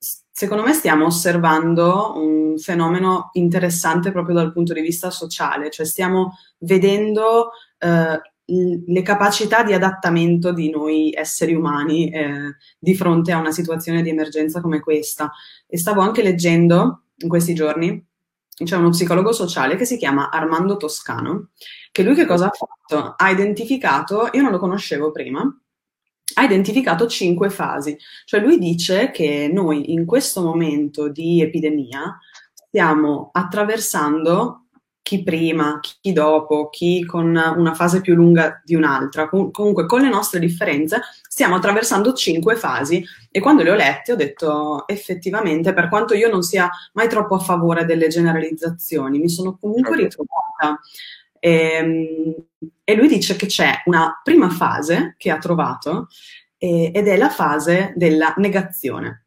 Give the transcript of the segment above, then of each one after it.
secondo me stiamo osservando un fenomeno interessante proprio dal punto di vista sociale, cioè stiamo vedendo eh, le capacità di adattamento di noi esseri umani eh, di fronte a una situazione di emergenza come questa. E stavo anche leggendo in questi giorni, c'è uno psicologo sociale che si chiama Armando Toscano, che lui che cosa ha fatto? Ha identificato, io non lo conoscevo prima, ha identificato cinque fasi. Cioè lui dice che noi in questo momento di epidemia stiamo attraversando chi prima, chi dopo, chi con una fase più lunga di un'altra. Com- comunque con le nostre differenze stiamo attraversando cinque fasi e quando le ho lette ho detto effettivamente, per quanto io non sia mai troppo a favore delle generalizzazioni, mi sono comunque ritrovata. E, ehm, e lui dice che c'è una prima fase che ha trovato eh, ed è la fase della negazione,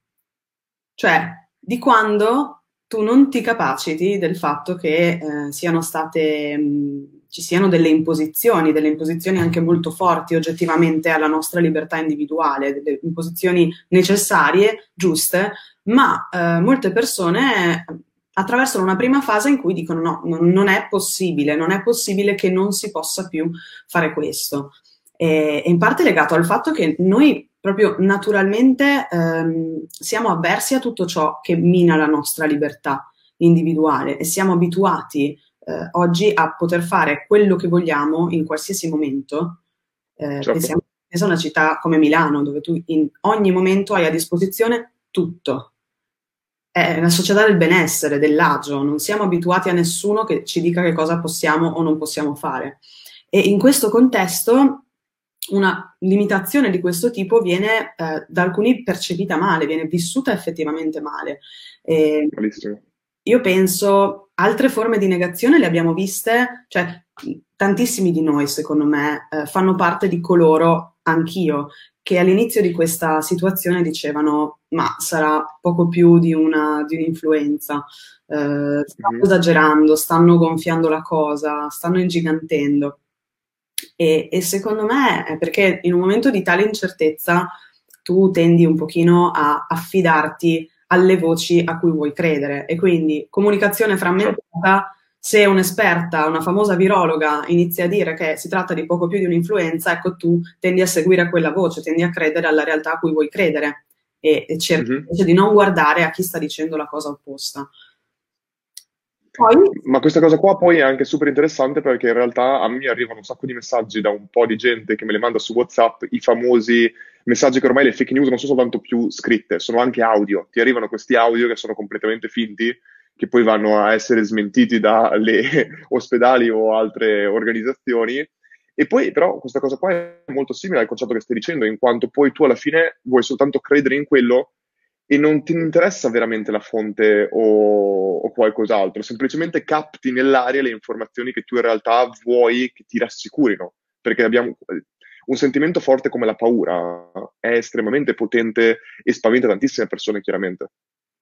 cioè di quando tu non ti capaciti del fatto che eh, siano state, mh, ci siano delle imposizioni, delle imposizioni anche molto forti oggettivamente alla nostra libertà individuale, delle imposizioni necessarie, giuste, ma eh, molte persone attraversano una prima fase in cui dicono no, non, non è possibile, non è possibile che non si possa più fare questo. E, in parte legato al fatto che noi proprio naturalmente ehm, siamo avversi a tutto ciò che mina la nostra libertà individuale e siamo abituati eh, oggi a poter fare quello che vogliamo in qualsiasi momento. Eh, certo. Pensiamo a una città come Milano, dove tu in ogni momento hai a disposizione tutto. È la società del benessere, dell'agio, non siamo abituati a nessuno che ci dica che cosa possiamo o non possiamo fare. E in questo contesto una limitazione di questo tipo viene eh, da alcuni percepita male, viene vissuta effettivamente male. E io penso altre forme di negazione le abbiamo viste, cioè tantissimi di noi, secondo me, eh, fanno parte di coloro, anch'io, che all'inizio di questa situazione dicevano ma sarà poco più di, una, di un'influenza, eh, stanno mm-hmm. esagerando, stanno gonfiando la cosa, stanno ingigantendo. E, e secondo me è perché in un momento di tale incertezza tu tendi un pochino a affidarti alle voci a cui vuoi credere e quindi comunicazione frammentata se un'esperta, una famosa virologa inizia a dire che si tratta di poco più di un'influenza, ecco tu tendi a seguire quella voce, tendi a credere alla realtà a cui vuoi credere e, e cerchi mm-hmm. di non guardare a chi sta dicendo la cosa opposta. Poi... Ma questa cosa qua poi è anche super interessante perché in realtà a me arrivano un sacco di messaggi da un po' di gente che me le manda su WhatsApp, i famosi messaggi che ormai le fake news non sono soltanto più scritte, sono anche audio. Ti arrivano questi audio che sono completamente finti, che poi vanno a essere smentiti dalle ospedali o altre organizzazioni. E poi però questa cosa qua è molto simile al concetto che stai dicendo, in quanto poi tu alla fine vuoi soltanto credere in quello e non ti interessa veramente la fonte o, o, qualcos'altro, semplicemente capti nell'aria le informazioni che tu in realtà vuoi che ti rassicurino, perché abbiamo un sentimento forte come la paura, è estremamente potente e spaventa tantissime persone, chiaramente.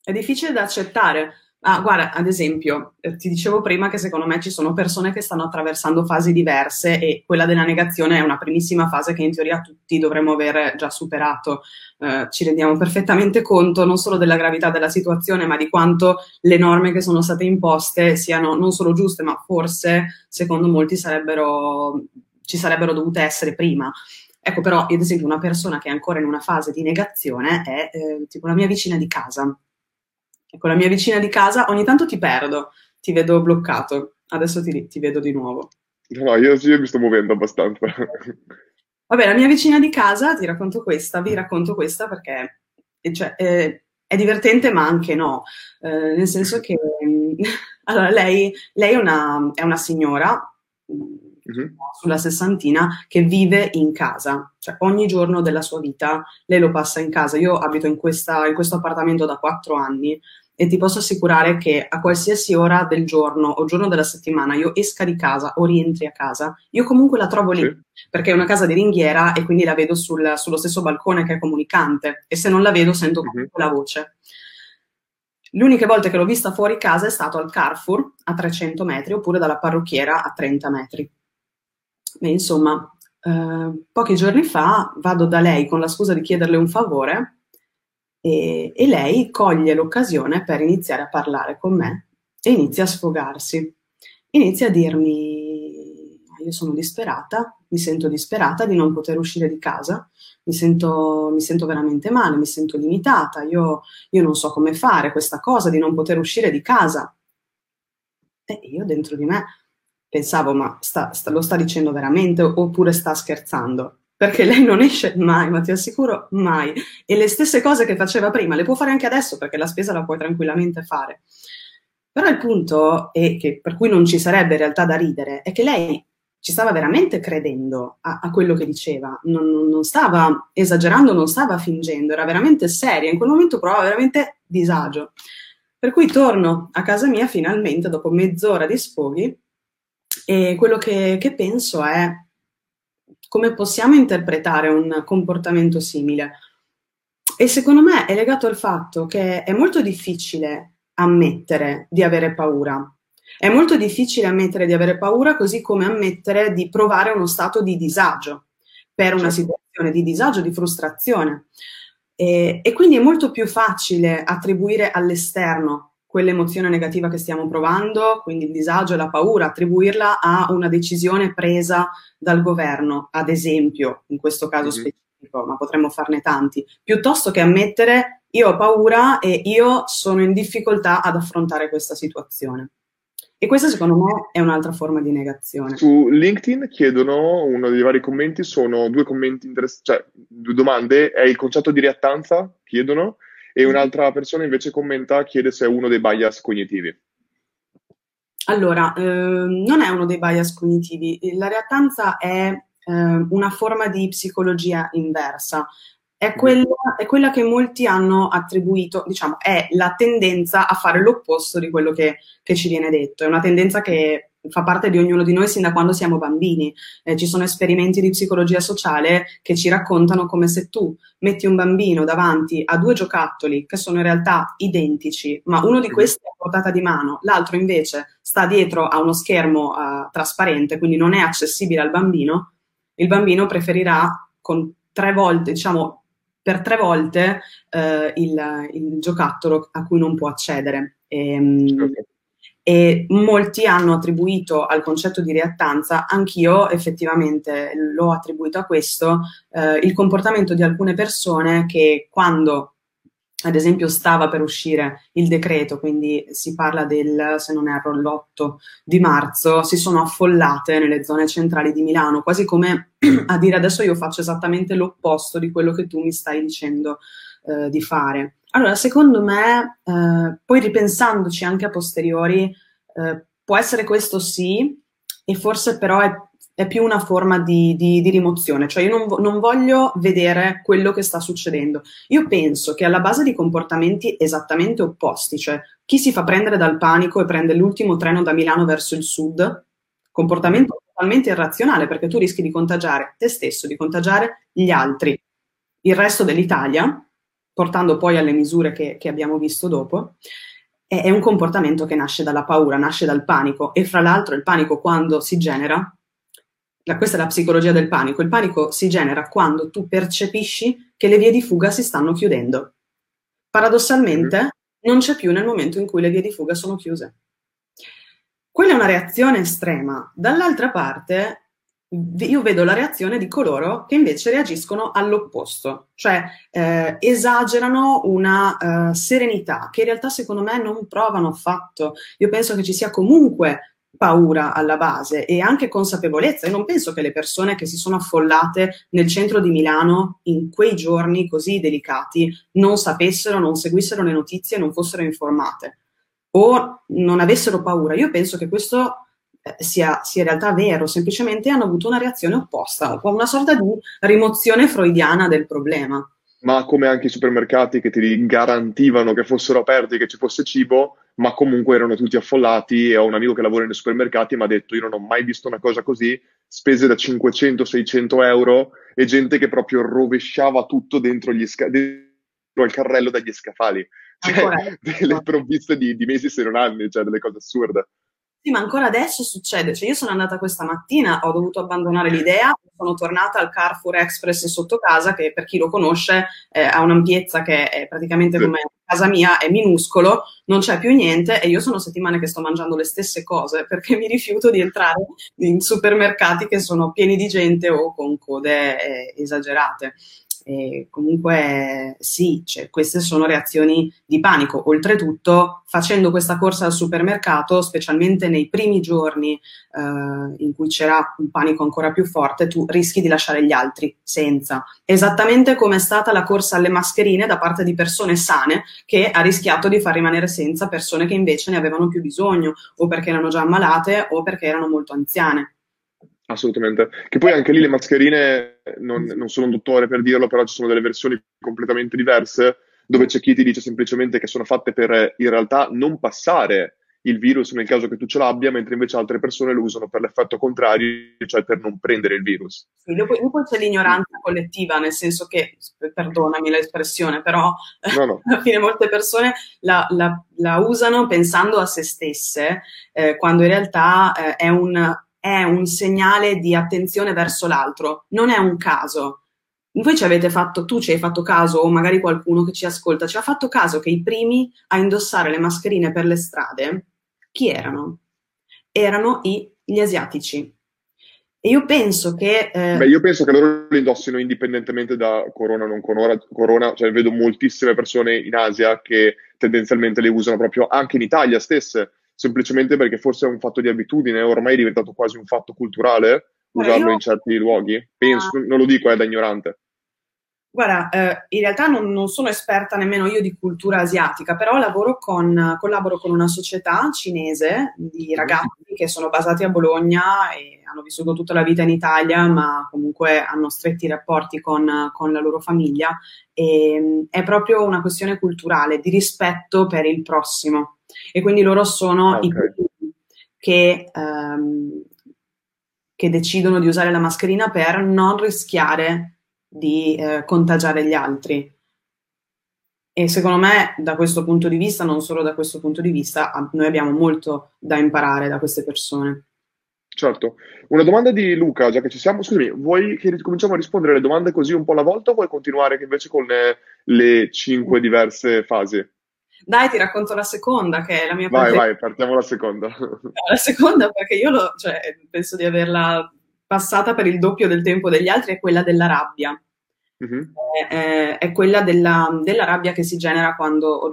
È difficile da accettare, Ah, guarda, ad esempio, eh, ti dicevo prima che secondo me ci sono persone che stanno attraversando fasi diverse e quella della negazione è una primissima fase che in teoria tutti dovremmo aver già superato. Eh, ci rendiamo perfettamente conto non solo della gravità della situazione, ma di quanto le norme che sono state imposte siano non solo giuste, ma forse, secondo molti, sarebbero, ci sarebbero dovute essere prima. Ecco, però, ad esempio, una persona che è ancora in una fase di negazione è eh, tipo la mia vicina di casa con la mia vicina di casa ogni tanto ti perdo, ti vedo bloccato, adesso ti, ti vedo di nuovo. No, io, io mi sto muovendo abbastanza. Vabbè, la mia vicina di casa, ti racconto questa, vi racconto questa perché cioè, è, è, divertente ma anche no, eh, nel senso che allora, lei, lei è, una, è, una, signora uh-huh. sulla sessantina che vive in casa, cioè ogni giorno della sua vita lei lo passa in casa. Io abito in, questa, in questo appartamento da quattro anni e ti posso assicurare che a qualsiasi ora del giorno o giorno della settimana io esca di casa o rientri a casa, io comunque la trovo lì, sì. perché è una casa di ringhiera e quindi la vedo sul, sullo stesso balcone che è comunicante e se non la vedo sento comunque uh-huh. la voce. L'unica volta che l'ho vista fuori casa è stato al Carrefour a 300 metri oppure dalla parrucchiera a 30 metri. E insomma, eh, pochi giorni fa vado da lei con la scusa di chiederle un favore E, e lei coglie l'occasione per iniziare a parlare con me e inizia a sfogarsi. Inizia a dirmi, io sono disperata, mi sento disperata di non poter uscire di casa, mi sento, mi sento veramente male, mi sento limitata, io, io, non so come fare questa cosa di non poter uscire di casa. E io dentro di me pensavo, ma sta, sta, lo sta dicendo veramente oppure sta scherzando? Perché lei non esce mai, ma ti assicuro mai. E le stesse cose che faceva prima le può fare anche adesso perché la spesa la puoi tranquillamente fare. Però il punto, che, per cui non ci sarebbe in realtà da ridere, è che lei ci stava veramente credendo a, a quello che diceva, non, non, stava esagerando, non stava fingendo, era veramente seria, in quel momento provava veramente disagio. Per cui torno a casa mia finalmente dopo mezz'ora di sfoghi e quello che, che penso è come possiamo interpretare un comportamento simile. E secondo me è legato al fatto che è molto difficile ammettere di avere paura. È molto difficile ammettere di avere paura, così come ammettere di provare uno stato di disagio per una certo. situazione di disagio, di frustrazione. E, e quindi è molto più facile attribuire all'esterno quell'emozione negativa che stiamo provando, quindi il disagio e la paura, attribuirla a una decisione presa dal governo, ad esempio, in questo caso mm-hmm. specifico, ma potremmo farne tanti, piuttosto che ammettere io ho paura e io sono in difficoltà ad affrontare questa situazione. E questa secondo me è un'altra forma di negazione. Su LinkedIn chiedono, uno dei vari commenti, sono due commenti interessanti, cioè due domande, è il concetto di reattanza, chiedono, e un'altra persona invece commenta, chiede se è uno dei bias cognitivi. Allora, eh, non è uno dei bias cognitivi, la reattanza è eh, una forma di psicologia inversa, è quella, è quella, che molti hanno attribuito, diciamo, è la tendenza a fare l'opposto di quello che, che, ci viene detto. È una tendenza che fa parte di ognuno di noi sin da quando siamo bambini. Eh, ci sono esperimenti di psicologia sociale che ci raccontano come se tu metti un bambino davanti a due giocattoli che sono in realtà identici, ma uno di questi è a portata di mano, l'altro invece sta dietro a uno schermo uh, trasparente, quindi non è accessibile al bambino, il bambino preferirà con tre volte, diciamo, per tre volte eh, il, il, giocattolo a cui non può accedere. E, ehm, okay. E, molti hanno attribuito al concetto di reattanza, anch'io effettivamente l'ho attribuito a questo, eh, il comportamento di alcune persone che quando ad esempio stava per uscire il decreto, quindi si parla del, se non erro, l'8 di marzo, si sono affollate nelle zone centrali di Milano, quasi come a dire adesso io faccio esattamente l'opposto di quello che tu mi stai dicendo eh, di fare. Allora, secondo me, eh, poi ripensandoci anche a posteriori, eh, può essere questo sì, e forse però è è più una forma di, di, di rimozione, cioè io non, non, voglio vedere quello che sta succedendo. Io penso che alla base di comportamenti esattamente opposti, cioè chi si fa prendere dal panico e prende l'ultimo treno da Milano verso il sud, comportamento totalmente irrazionale perché tu rischi di contagiare te stesso, di contagiare gli altri, il resto dell'Italia, portando poi alle misure che, che abbiamo visto dopo è un comportamento che nasce dalla paura, nasce dal panico e fra l'altro il panico quando si genera la, questa è la psicologia del panico. Il panico si genera quando tu percepisci che le vie di fuga si stanno chiudendo. Paradossalmente, mm-hmm. non c'è più nel momento in cui le vie di fuga sono chiuse. Quella è una reazione estrema. Dall'altra parte, io vedo la reazione di coloro che invece reagiscono all'opposto, cioè eh, esagerano una uh, serenità che in realtà secondo me non provano affatto. Io penso che ci sia comunque paura alla base e anche consapevolezza. Io non penso che le persone che si sono affollate nel centro di Milano in quei giorni così delicati non sapessero, non seguissero le notizie, non fossero informate o non avessero paura. Io penso che questo eh, sia, sia, in realtà vero, semplicemente hanno avuto una reazione opposta, una sorta di rimozione freudiana del problema. Ma come anche i supermercati che ti garantivano che fossero aperti, che ci fosse cibo, ma comunque erano tutti affollati e ho un amico che lavora nei supermercati e mi ha detto io non ho mai visto una cosa così, spese da 500-600 euro e gente che proprio rovesciava tutto dentro, gli sca- dentro il carrello dagli scaffali. Cioè, delle provviste di, di, mesi se non anni, cioè delle cose assurde. Sì, ma ancora adesso succede. Cioè, io sono andata questa mattina, ho dovuto abbandonare l'idea, sono tornata al Carrefour Express sotto casa, che per chi lo conosce eh, ha un'ampiezza che è praticamente come casa mia, è minuscolo, non c'è più niente e io sono settimane che sto mangiando le stesse cose perché mi rifiuto di entrare in supermercati che sono pieni di gente o con code eh, esagerate. E comunque sì, cioè, queste sono reazioni di panico. Oltretutto, facendo questa corsa al supermercato, specialmente nei primi giorni eh, in cui c'era un panico ancora più forte, tu rischi di lasciare gli altri senza. Esattamente come è stata la corsa alle mascherine da parte di persone sane che ha rischiato di far rimanere senza persone che invece ne avevano più bisogno, o perché erano già ammalate o perché erano molto anziane. Assolutamente. Che poi anche lì le mascherine, non, non, sono un dottore per dirlo, però ci sono delle versioni completamente diverse dove c'è chi ti dice semplicemente che sono fatte per in realtà non passare il virus nel caso che tu ce l'abbia, mentre invece altre persone lo usano per l'effetto contrario, cioè per non prendere il virus. Sì, dopo, dopo c'è l'ignoranza collettiva, nel senso che, perdonami l'espressione, però no, no. alla fine molte persone la, la, la, usano pensando a se stesse, eh, quando in realtà eh, è un è un segnale di attenzione verso l'altro, non è un caso. Voi ci avete fatto, tu ci hai fatto caso, o magari qualcuno che ci ascolta, ci ha fatto caso che i primi a indossare le mascherine per le strade, chi erano? Erano i, gli asiatici. E io penso che... Eh... Beh, io penso che loro li indossino indipendentemente da corona o non corona, corona, cioè vedo moltissime persone in Asia che tendenzialmente le usano proprio anche in Italia stesse semplicemente perché forse è un fatto di abitudine, ormai è diventato quasi un fatto culturale usarlo io... in certi luoghi. Penso, ah. non lo dico, è da ignorante. Guarda, eh, in realtà non, non, sono esperta nemmeno io di cultura asiatica, però lavoro con, collaboro con una società cinese di mm-hmm. ragazzi che sono basati a Bologna e hanno vissuto tutta la vita in Italia, ma comunque hanno stretti rapporti con, con la loro famiglia. E, è proprio una questione culturale, di rispetto per il prossimo e quindi loro sono okay. i primi che, um, che, decidono di usare la mascherina per non rischiare di eh, contagiare gli altri. E secondo me, da questo punto di vista, non solo da questo punto di vista, noi abbiamo molto da imparare da queste persone. Certo. Una domanda di Luca, già che ci siamo. Scusami, vuoi che cominciamo a rispondere alle domande così un po' alla volta o vuoi continuare invece con le, le cinque diverse fasi? Dai, ti racconto la seconda, che è la mia parte. Vai, vai, partiamo la seconda. La seconda, perché io lo, cioè, penso di averla passata per il doppio del tempo degli altri, è quella della rabbia. Mm-hmm. È, è, è, quella della, della, rabbia che si genera quando,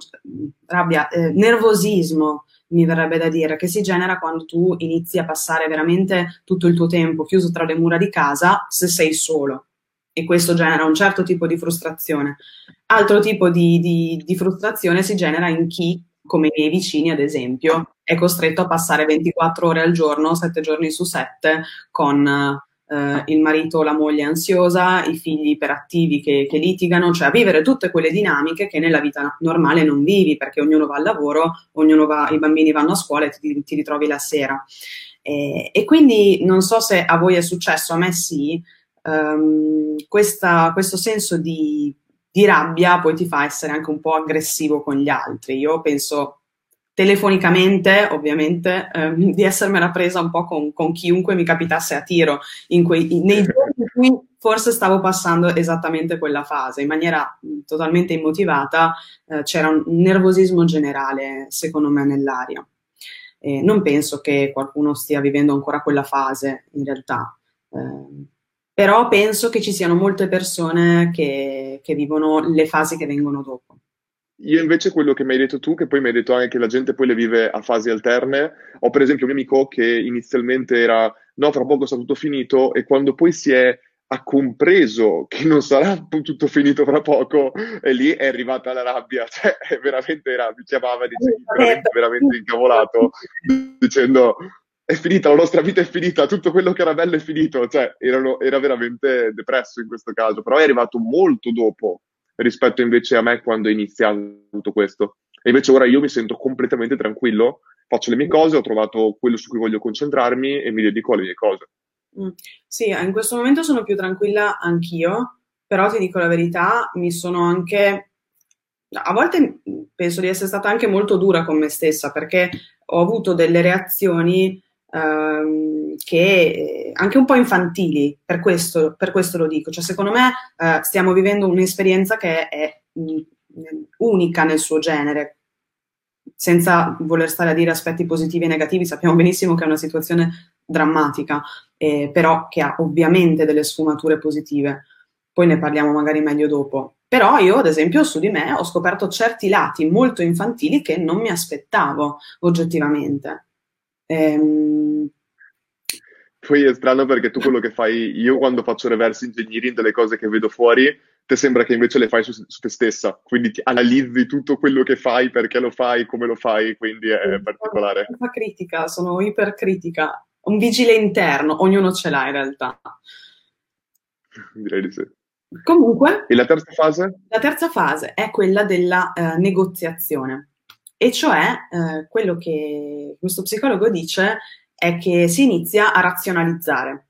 rabbia, eh, nervosismo mi verrebbe da dire, che si genera quando tu inizi a passare veramente tutto il tuo tempo chiuso tra le mura di casa se sei solo e questo genera un certo tipo di frustrazione. Altro tipo di, di, di frustrazione si genera in chi, come i miei vicini ad esempio, è costretto a passare 24 ore al giorno, 7 giorni su 7, con eh, il marito o la moglie ansiosa, i figli iperattivi che, che, litigano, cioè a vivere tutte quelle dinamiche che nella vita normale non vivi perché ognuno va al lavoro, ognuno va, i bambini vanno a scuola e ti, ti ritrovi la sera. E, e, quindi non so se a voi è successo, a me sì, um, questa, questo senso di, di rabbia poi ti fa essere anche un po' aggressivo con gli altri. Io penso telefonicamente, ovviamente, ehm, di essermela presa un po' con, con, chiunque mi capitasse a tiro in quei, nei giorni in cui forse stavo passando esattamente quella fase, in maniera totalmente immotivata, eh, c'era un nervosismo generale, secondo me, nell'aria. Eh, non penso che qualcuno stia vivendo ancora quella fase, in realtà. Eh, però penso che ci siano molte persone che, che vivono le fasi che vengono dopo. Io invece quello che mi hai detto tu, che poi mi hai detto anche che la gente poi le vive a fasi alterne, ho per esempio un mio amico che inizialmente era no, fra poco sta tutto finito e quando poi si è ha compreso che non sarà tutto finito fra poco e lì è arrivata la rabbia, cioè veramente era, mi chiamava, dice, veramente, veramente incavolato, dicendo è finita, la nostra vita è finita, tutto quello che era bello è finito, cioè erano, era veramente depresso in questo caso, però è arrivato molto dopo rispetto invece a me quando è iniziato tutto questo. E invece ora io mi sento completamente tranquillo, faccio le mie cose, ho trovato quello su cui voglio concentrarmi e mi dedico alle mie cose. Mm. Sì, in questo momento sono più tranquilla anch'io, però ti dico la verità, mi sono anche... A volte penso di essere stata anche molto dura con me stessa perché ho avuto delle reazioni ehm, che anche un po' infantili, per questo, per questo lo dico. Cioè, secondo me eh, stiamo vivendo un'esperienza che è mh, unica nel suo genere, senza voler stare a dire aspetti positivi e negativi, sappiamo benissimo che è una situazione drammatica, eh, però che ha ovviamente delle sfumature positive. Poi ne parliamo magari meglio dopo. Però io, ad esempio, su di me ho scoperto certi lati molto infantili che non mi aspettavo oggettivamente. Ehm... Poi è strano perché tu quello che fai, io quando faccio reverse engineering delle cose che vedo fuori, te sembra che invece le fai su, su te stessa, quindi ti analizzi tutto quello che fai, perché lo fai, come lo fai, quindi è sì, particolare. Sono critica, sono ipercritica, un vigile interno, ognuno ce l'ha in realtà. Direi di sì. Comunque. E la terza fase? La terza fase è quella della eh, negoziazione. E cioè, eh, quello che questo psicologo dice è che si inizia a razionalizzare.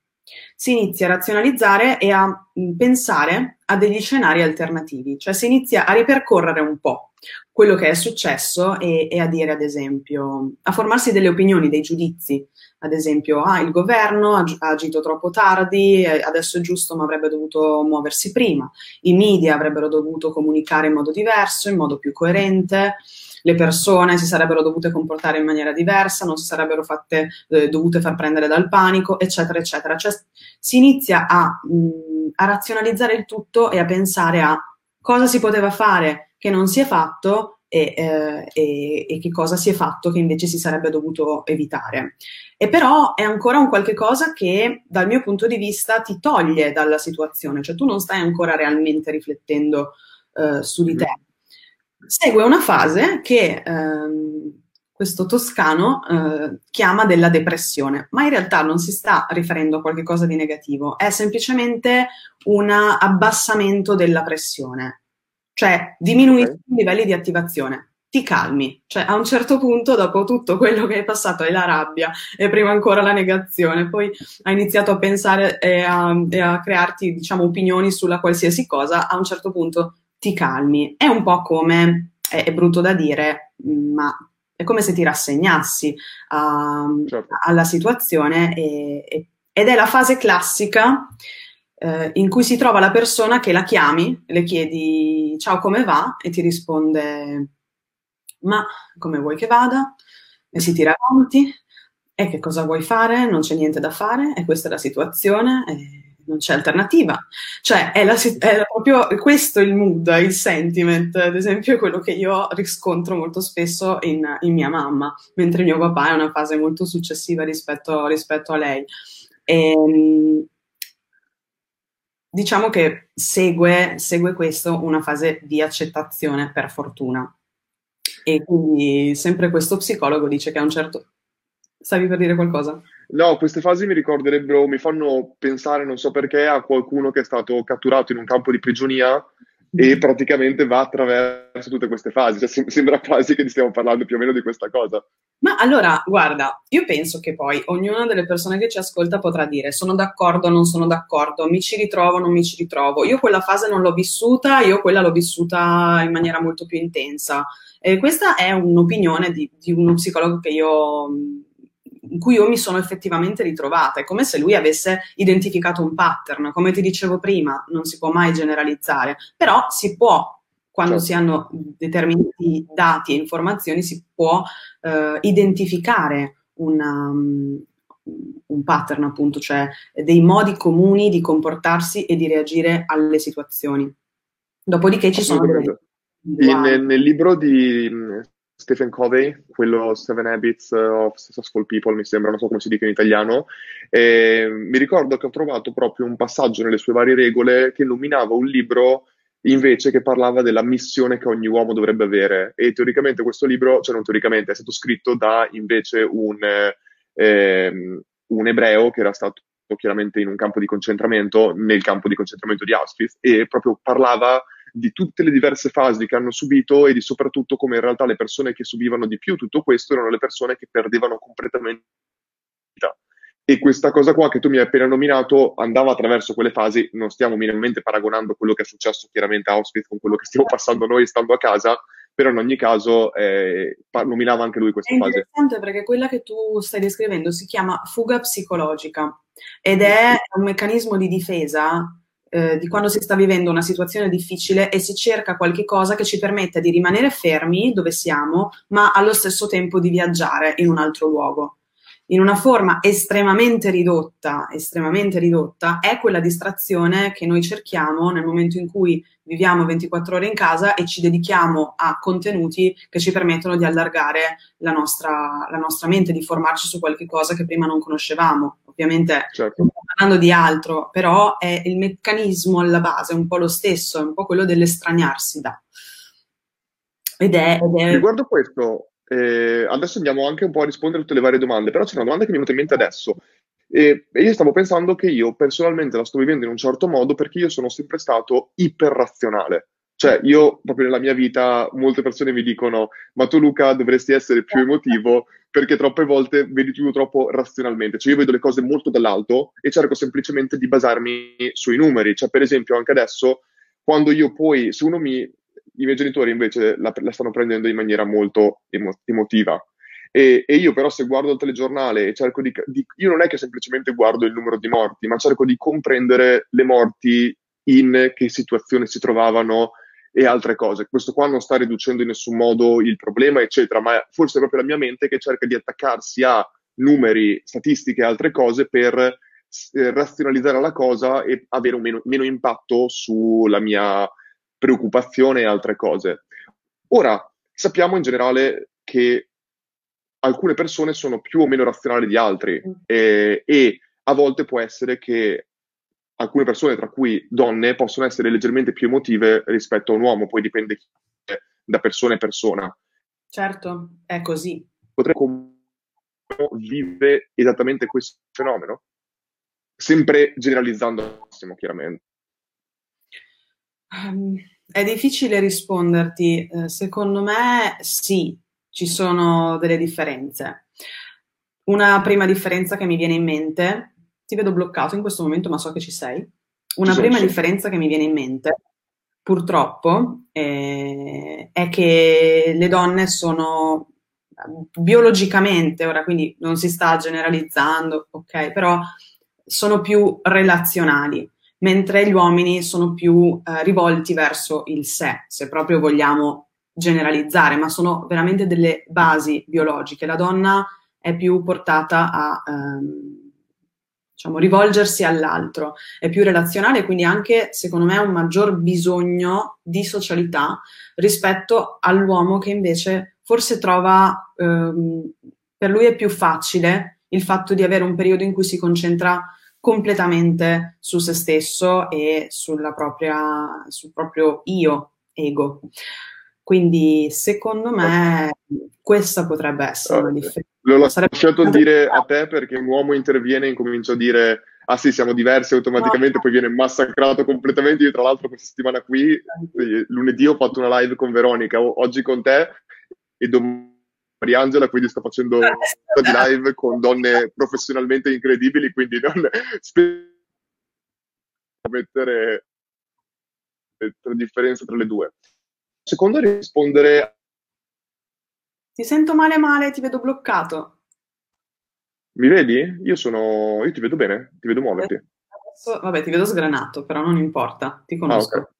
Si inizia a razionalizzare e a mm, pensare a degli scenari alternativi, cioè si inizia a ripercorrere un po' quello che è successo e, e a dire, ad esempio, a formarsi delle opinioni, dei giudizi ad esempio, ah, il governo ha, ha agito troppo tardi, adesso è giusto, ma avrebbe dovuto muoversi prima. I media avrebbero dovuto comunicare in modo diverso, in modo più coerente. Le persone si sarebbero dovute comportare in maniera diversa, non si sarebbero fatte, eh, dovute far prendere dal panico, eccetera, eccetera. Cioè, si inizia a, mh, a razionalizzare il tutto e a pensare a cosa si poteva fare che non si è fatto e, eh, e, e, che cosa si è fatto che invece si sarebbe dovuto evitare. E però è ancora un qualche cosa che dal mio punto di vista ti toglie dalla situazione, cioè tu non stai ancora realmente riflettendo eh, su di te. Segue una fase che ehm, questo toscano eh, chiama della depressione, ma in realtà non si sta riferendo a qualcosa di negativo, è semplicemente un abbassamento della pressione cioè diminuisci okay. i livelli di attivazione, ti calmi, cioè a un certo punto dopo tutto quello che hai passato è la rabbia e prima ancora la negazione, poi hai iniziato a pensare e a, e a crearti diciamo opinioni sulla qualsiasi cosa, a un certo punto ti calmi, è un po' come, è, è brutto da dire, ma è come se ti rassegnassi a, certo. alla situazione e, e, ed è la fase classica eh, in cui si trova la persona che la chiami, le chiedi ciao come va e ti risponde ma come vuoi che vada? E si tira avanti e che cosa vuoi fare? Non c'è niente da fare e questa è la situazione e non c'è alternativa. Cioè è, la, è proprio questo il mood, il sentiment, ad esempio è quello che io riscontro molto spesso in, in mia mamma, mentre mio papà è una fase molto successiva rispetto, rispetto a lei. E, ehm, diciamo che segue, segue questo una fase di accettazione per fortuna. E quindi sempre questo psicologo dice che a un certo... Stavi per dire qualcosa? No, queste fasi mi ricorderebbero, mi fanno pensare, non so perché, a qualcuno che è stato catturato in un campo di prigionia e mm. praticamente va attraverso tutte queste fasi. Cioè, sembra quasi che stiamo parlando più o meno di questa cosa. Ma allora, guarda, io penso che poi ognuna delle persone che ci ascolta potrà dire sono d'accordo, non sono d'accordo, mi ci ritrovo, non mi ci ritrovo. Io quella fase non l'ho vissuta, io quella l'ho vissuta in maniera molto più intensa. E questa è un'opinione di, di uno psicologo che io in cui io mi sono effettivamente ritrovata. È come se lui avesse identificato un pattern. Come ti dicevo prima, non si può mai generalizzare, però si può, quando certo. si hanno determinati dati e informazioni, si può eh, identificare una, um, un pattern, appunto, cioè dei modi comuni di comportarsi e di reagire alle situazioni. Dopodiché ci sono... In, nel libro di Stephen Covey, quello Seven Habits of Successful People, mi sembra, non so come si dica in italiano, e mi ricordo che ho trovato proprio un passaggio nelle sue varie regole che illuminava un libro invece che parlava della missione che ogni uomo dovrebbe avere. E teoricamente questo libro, cioè non teoricamente, è stato scritto da invece un, eh, un ebreo che era stato chiaramente in un campo di concentramento, nel campo di concentramento di Auschwitz e proprio parlava di tutte le diverse fasi che hanno subito e di soprattutto come in realtà le persone che subivano di più tutto questo erano le persone che perdevano completamente vita. E questa cosa qua che tu mi hai appena nominato andava attraverso quelle fasi, non stiamo minimamente paragonando quello che è successo chiaramente a Auschwitz con quello che stiamo passando noi stando a casa, però in ogni caso eh, nominava anche lui questa fase. È interessante perché quella che tu stai descrivendo si chiama fuga psicologica ed è un meccanismo di difesa eh, di quando si sta vivendo una situazione difficile e si cerca qualche cosa che ci permetta di rimanere fermi dove siamo, ma allo stesso tempo di viaggiare in un altro luogo in una forma estremamente ridotta, estremamente ridotta, è quella distrazione che noi cerchiamo nel momento in cui viviamo 24 ore in casa e ci dedichiamo a contenuti che ci permettono di allargare la nostra, la nostra mente, di formarci su qualche cosa che prima non conoscevamo. Ovviamente certo. stiamo parlando di altro, però è il meccanismo alla base, è un po' lo stesso, è un po' quello dell'estraniarsi da. Ed è, ed è... Riguardo questo, eh, adesso andiamo anche un po' a rispondere a tutte le varie domande, però c'è una domanda che mi è venuta in mente adesso. E, e io stavo pensando che io personalmente la sto vivendo in un certo modo perché io sono sempre stato iperrazionale. Cioè, io proprio nella mia vita molte persone mi dicono: Ma tu, Luca, dovresti essere più emotivo perché troppe volte vedi tutto troppo razionalmente. Cioè, io vedo le cose molto dall'alto e cerco semplicemente di basarmi sui numeri. Cioè, per esempio, anche adesso, quando io poi, se uno mi i miei genitori invece la, la stanno prendendo in maniera molto emo- emotiva. E, e, io però se guardo il telegiornale e cerco di, di, Io non è che semplicemente guardo il numero di morti, ma cerco di comprendere le morti in che situazione si trovavano e altre cose. Questo qua non sta riducendo in nessun modo il problema, eccetera, ma forse è proprio la mia mente che cerca di attaccarsi a numeri, statistiche e altre cose per eh, razionalizzare la cosa e avere un meno, meno impatto sulla mia preoccupazione e altre cose. Ora, sappiamo in generale che alcune persone sono più o meno razionali di altri mm. e, a volte può essere che alcune persone, tra cui donne, possono essere leggermente più emotive rispetto a un uomo, poi dipende da persona a persona. Certo, è così. Potremmo vive esattamente questo fenomeno? Sempre generalizzando al massimo, chiaramente. Um, è difficile risponderti. Uh, secondo me sì, ci sono delle differenze. Una prima differenza che mi viene in mente, ti vedo bloccato in questo momento, ma so che ci sei. Una ci prima sono. differenza che mi viene in mente, purtroppo, eh, è che le donne sono biologicamente, ora quindi non si sta generalizzando, ok, però sono più relazionali mentre gli uomini sono più eh, rivolti verso il sé, se proprio vogliamo generalizzare, ma sono veramente delle basi biologiche. La donna è più portata a ehm, diciamo, rivolgersi all'altro, è più relazionale, quindi anche secondo me ha un maggior bisogno di socialità rispetto all'uomo che invece forse trova, ehm, per lui è più facile il fatto di avere un periodo in cui si concentra completamente su se stesso e sulla propria, sul proprio io, ego. Quindi secondo me questa potrebbe essere una differenza. L'ho lasciato dire a te perché un uomo interviene e incomincia a dire ah sì, siamo diversi automaticamente, no. poi viene massacrato completamente. Io tra l'altro questa settimana qui, eh, lunedì ho fatto una live con Veronica, oggi con te e domani Mariangela, quindi sto facendo di live con donne professionalmente incredibili, quindi non spero mettere la differenza tra le due. Secondo rispondere... Ti sento male male, ti vedo bloccato. Mi vedi? Io sono... io ti vedo bene, ti vedo muoverti. Adesso, vabbè, ti vedo sgranato, però non importa, ti conosco. Ah, okay.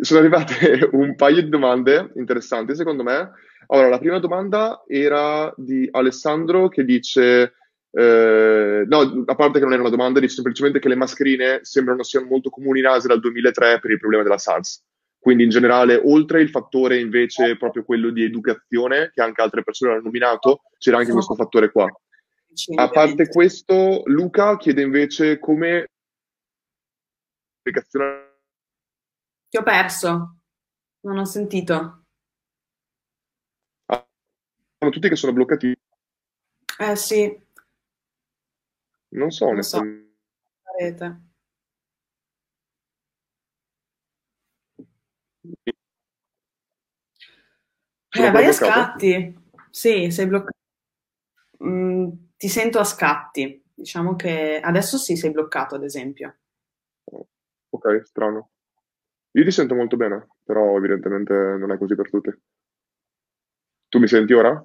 Sono arrivate un paio di domande interessanti, secondo me. Allora, la prima domanda era di Alessandro che dice, eh, no, a parte che non era una domanda, dice semplicemente che le mascherine sembrano siano molto comuni in Asia dal 2003 per il problema della SARS. Quindi in generale, oltre il fattore invece proprio quello di educazione, che anche altre persone hanno nominato, c'era anche questo fattore qua. A parte questo, Luca chiede invece come ti ho perso, non ho sentito. Sono tutti che sono bloccati. Eh sì. Non so, non so. Rete. Eh, vai a scatti. Sì, sei bloccato. Mm, ti sento a scatti. Diciamo che adesso sì, sei bloccato, ad esempio. Ok, strano. Io ti sento molto bene, però evidentemente non è così per tutti. Tu mi senti ora?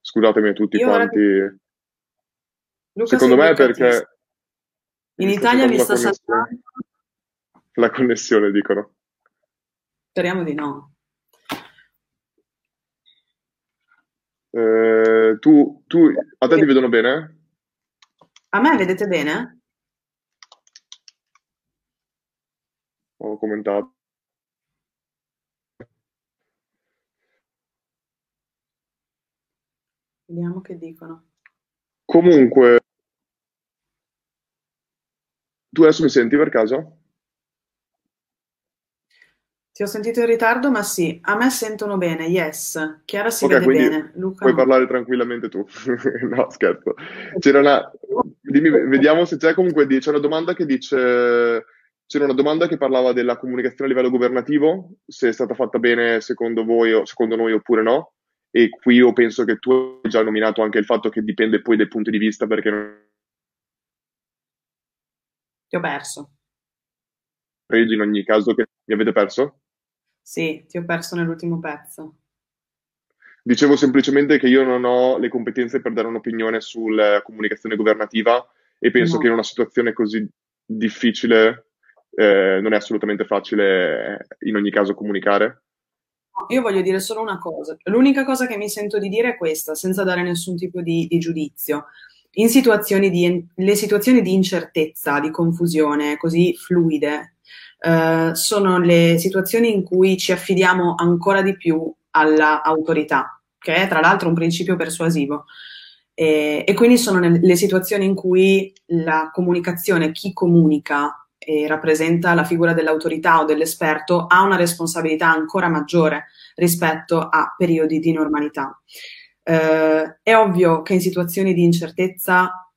Scusatemi a tutti Io quanti. Ora... Secondo me è perché... In Italia mi sta saltando... La connessione, dicono. Speriamo di no. Eh, tu, tu, a te ti vedono bene? A me vedete bene? Ho commentato. Vediamo che dicono. Comunque, tu adesso mi senti per caso? Ti ho sentito in ritardo, ma sì, a me sentono bene, yes. Chiara si okay, vede bene. Luca puoi no. parlare tranquillamente tu. no, scherzo. C'era una... Dimmi, vediamo se c'è comunque... C'è una domanda che dice... C'era una domanda che parlava della comunicazione a livello governativo, se è stata fatta bene secondo voi o secondo noi oppure no. E qui io penso che tu hai già nominato anche il fatto che dipende poi dai punti di vista perché... Ti ho perso. In ogni caso che mi avete perso? Sì, ti ho perso nell'ultimo pezzo. Dicevo semplicemente che io non ho le competenze per dare un'opinione sulla comunicazione governativa e penso no. che in una situazione così difficile eh, non è assolutamente facile in ogni caso comunicare. Io voglio dire solo una cosa. L'unica cosa che mi sento di dire è questa, senza dare nessun tipo di, di giudizio. In situazioni di, le situazioni di incertezza, di confusione così fluide, eh, sono le situazioni in cui ci affidiamo ancora di più all'autorità, che è tra l'altro un principio persuasivo. E, e quindi sono le situazioni in cui la comunicazione, chi comunica e rappresenta la figura dell'autorità o dell'esperto, ha una responsabilità ancora maggiore rispetto a periodi di normalità. Eh, è ovvio che in situazioni di incertezza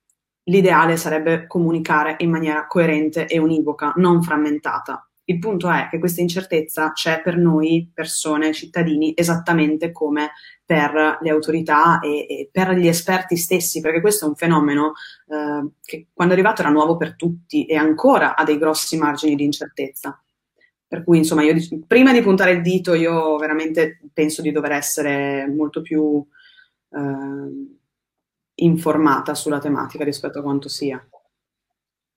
l'ideale sarebbe comunicare in maniera coerente e univoca, non frammentata. Il punto è che questa incertezza c'è per noi persone, cittadini, esattamente come per le autorità e, e per gli esperti stessi, perché questo è un fenomeno eh, che quando è arrivato era nuovo per tutti e ancora ha dei grossi margini di incertezza. Per cui, insomma, io prima di puntare il dito, io veramente penso di dover essere molto più eh, informata sulla tematica rispetto a quanto sia.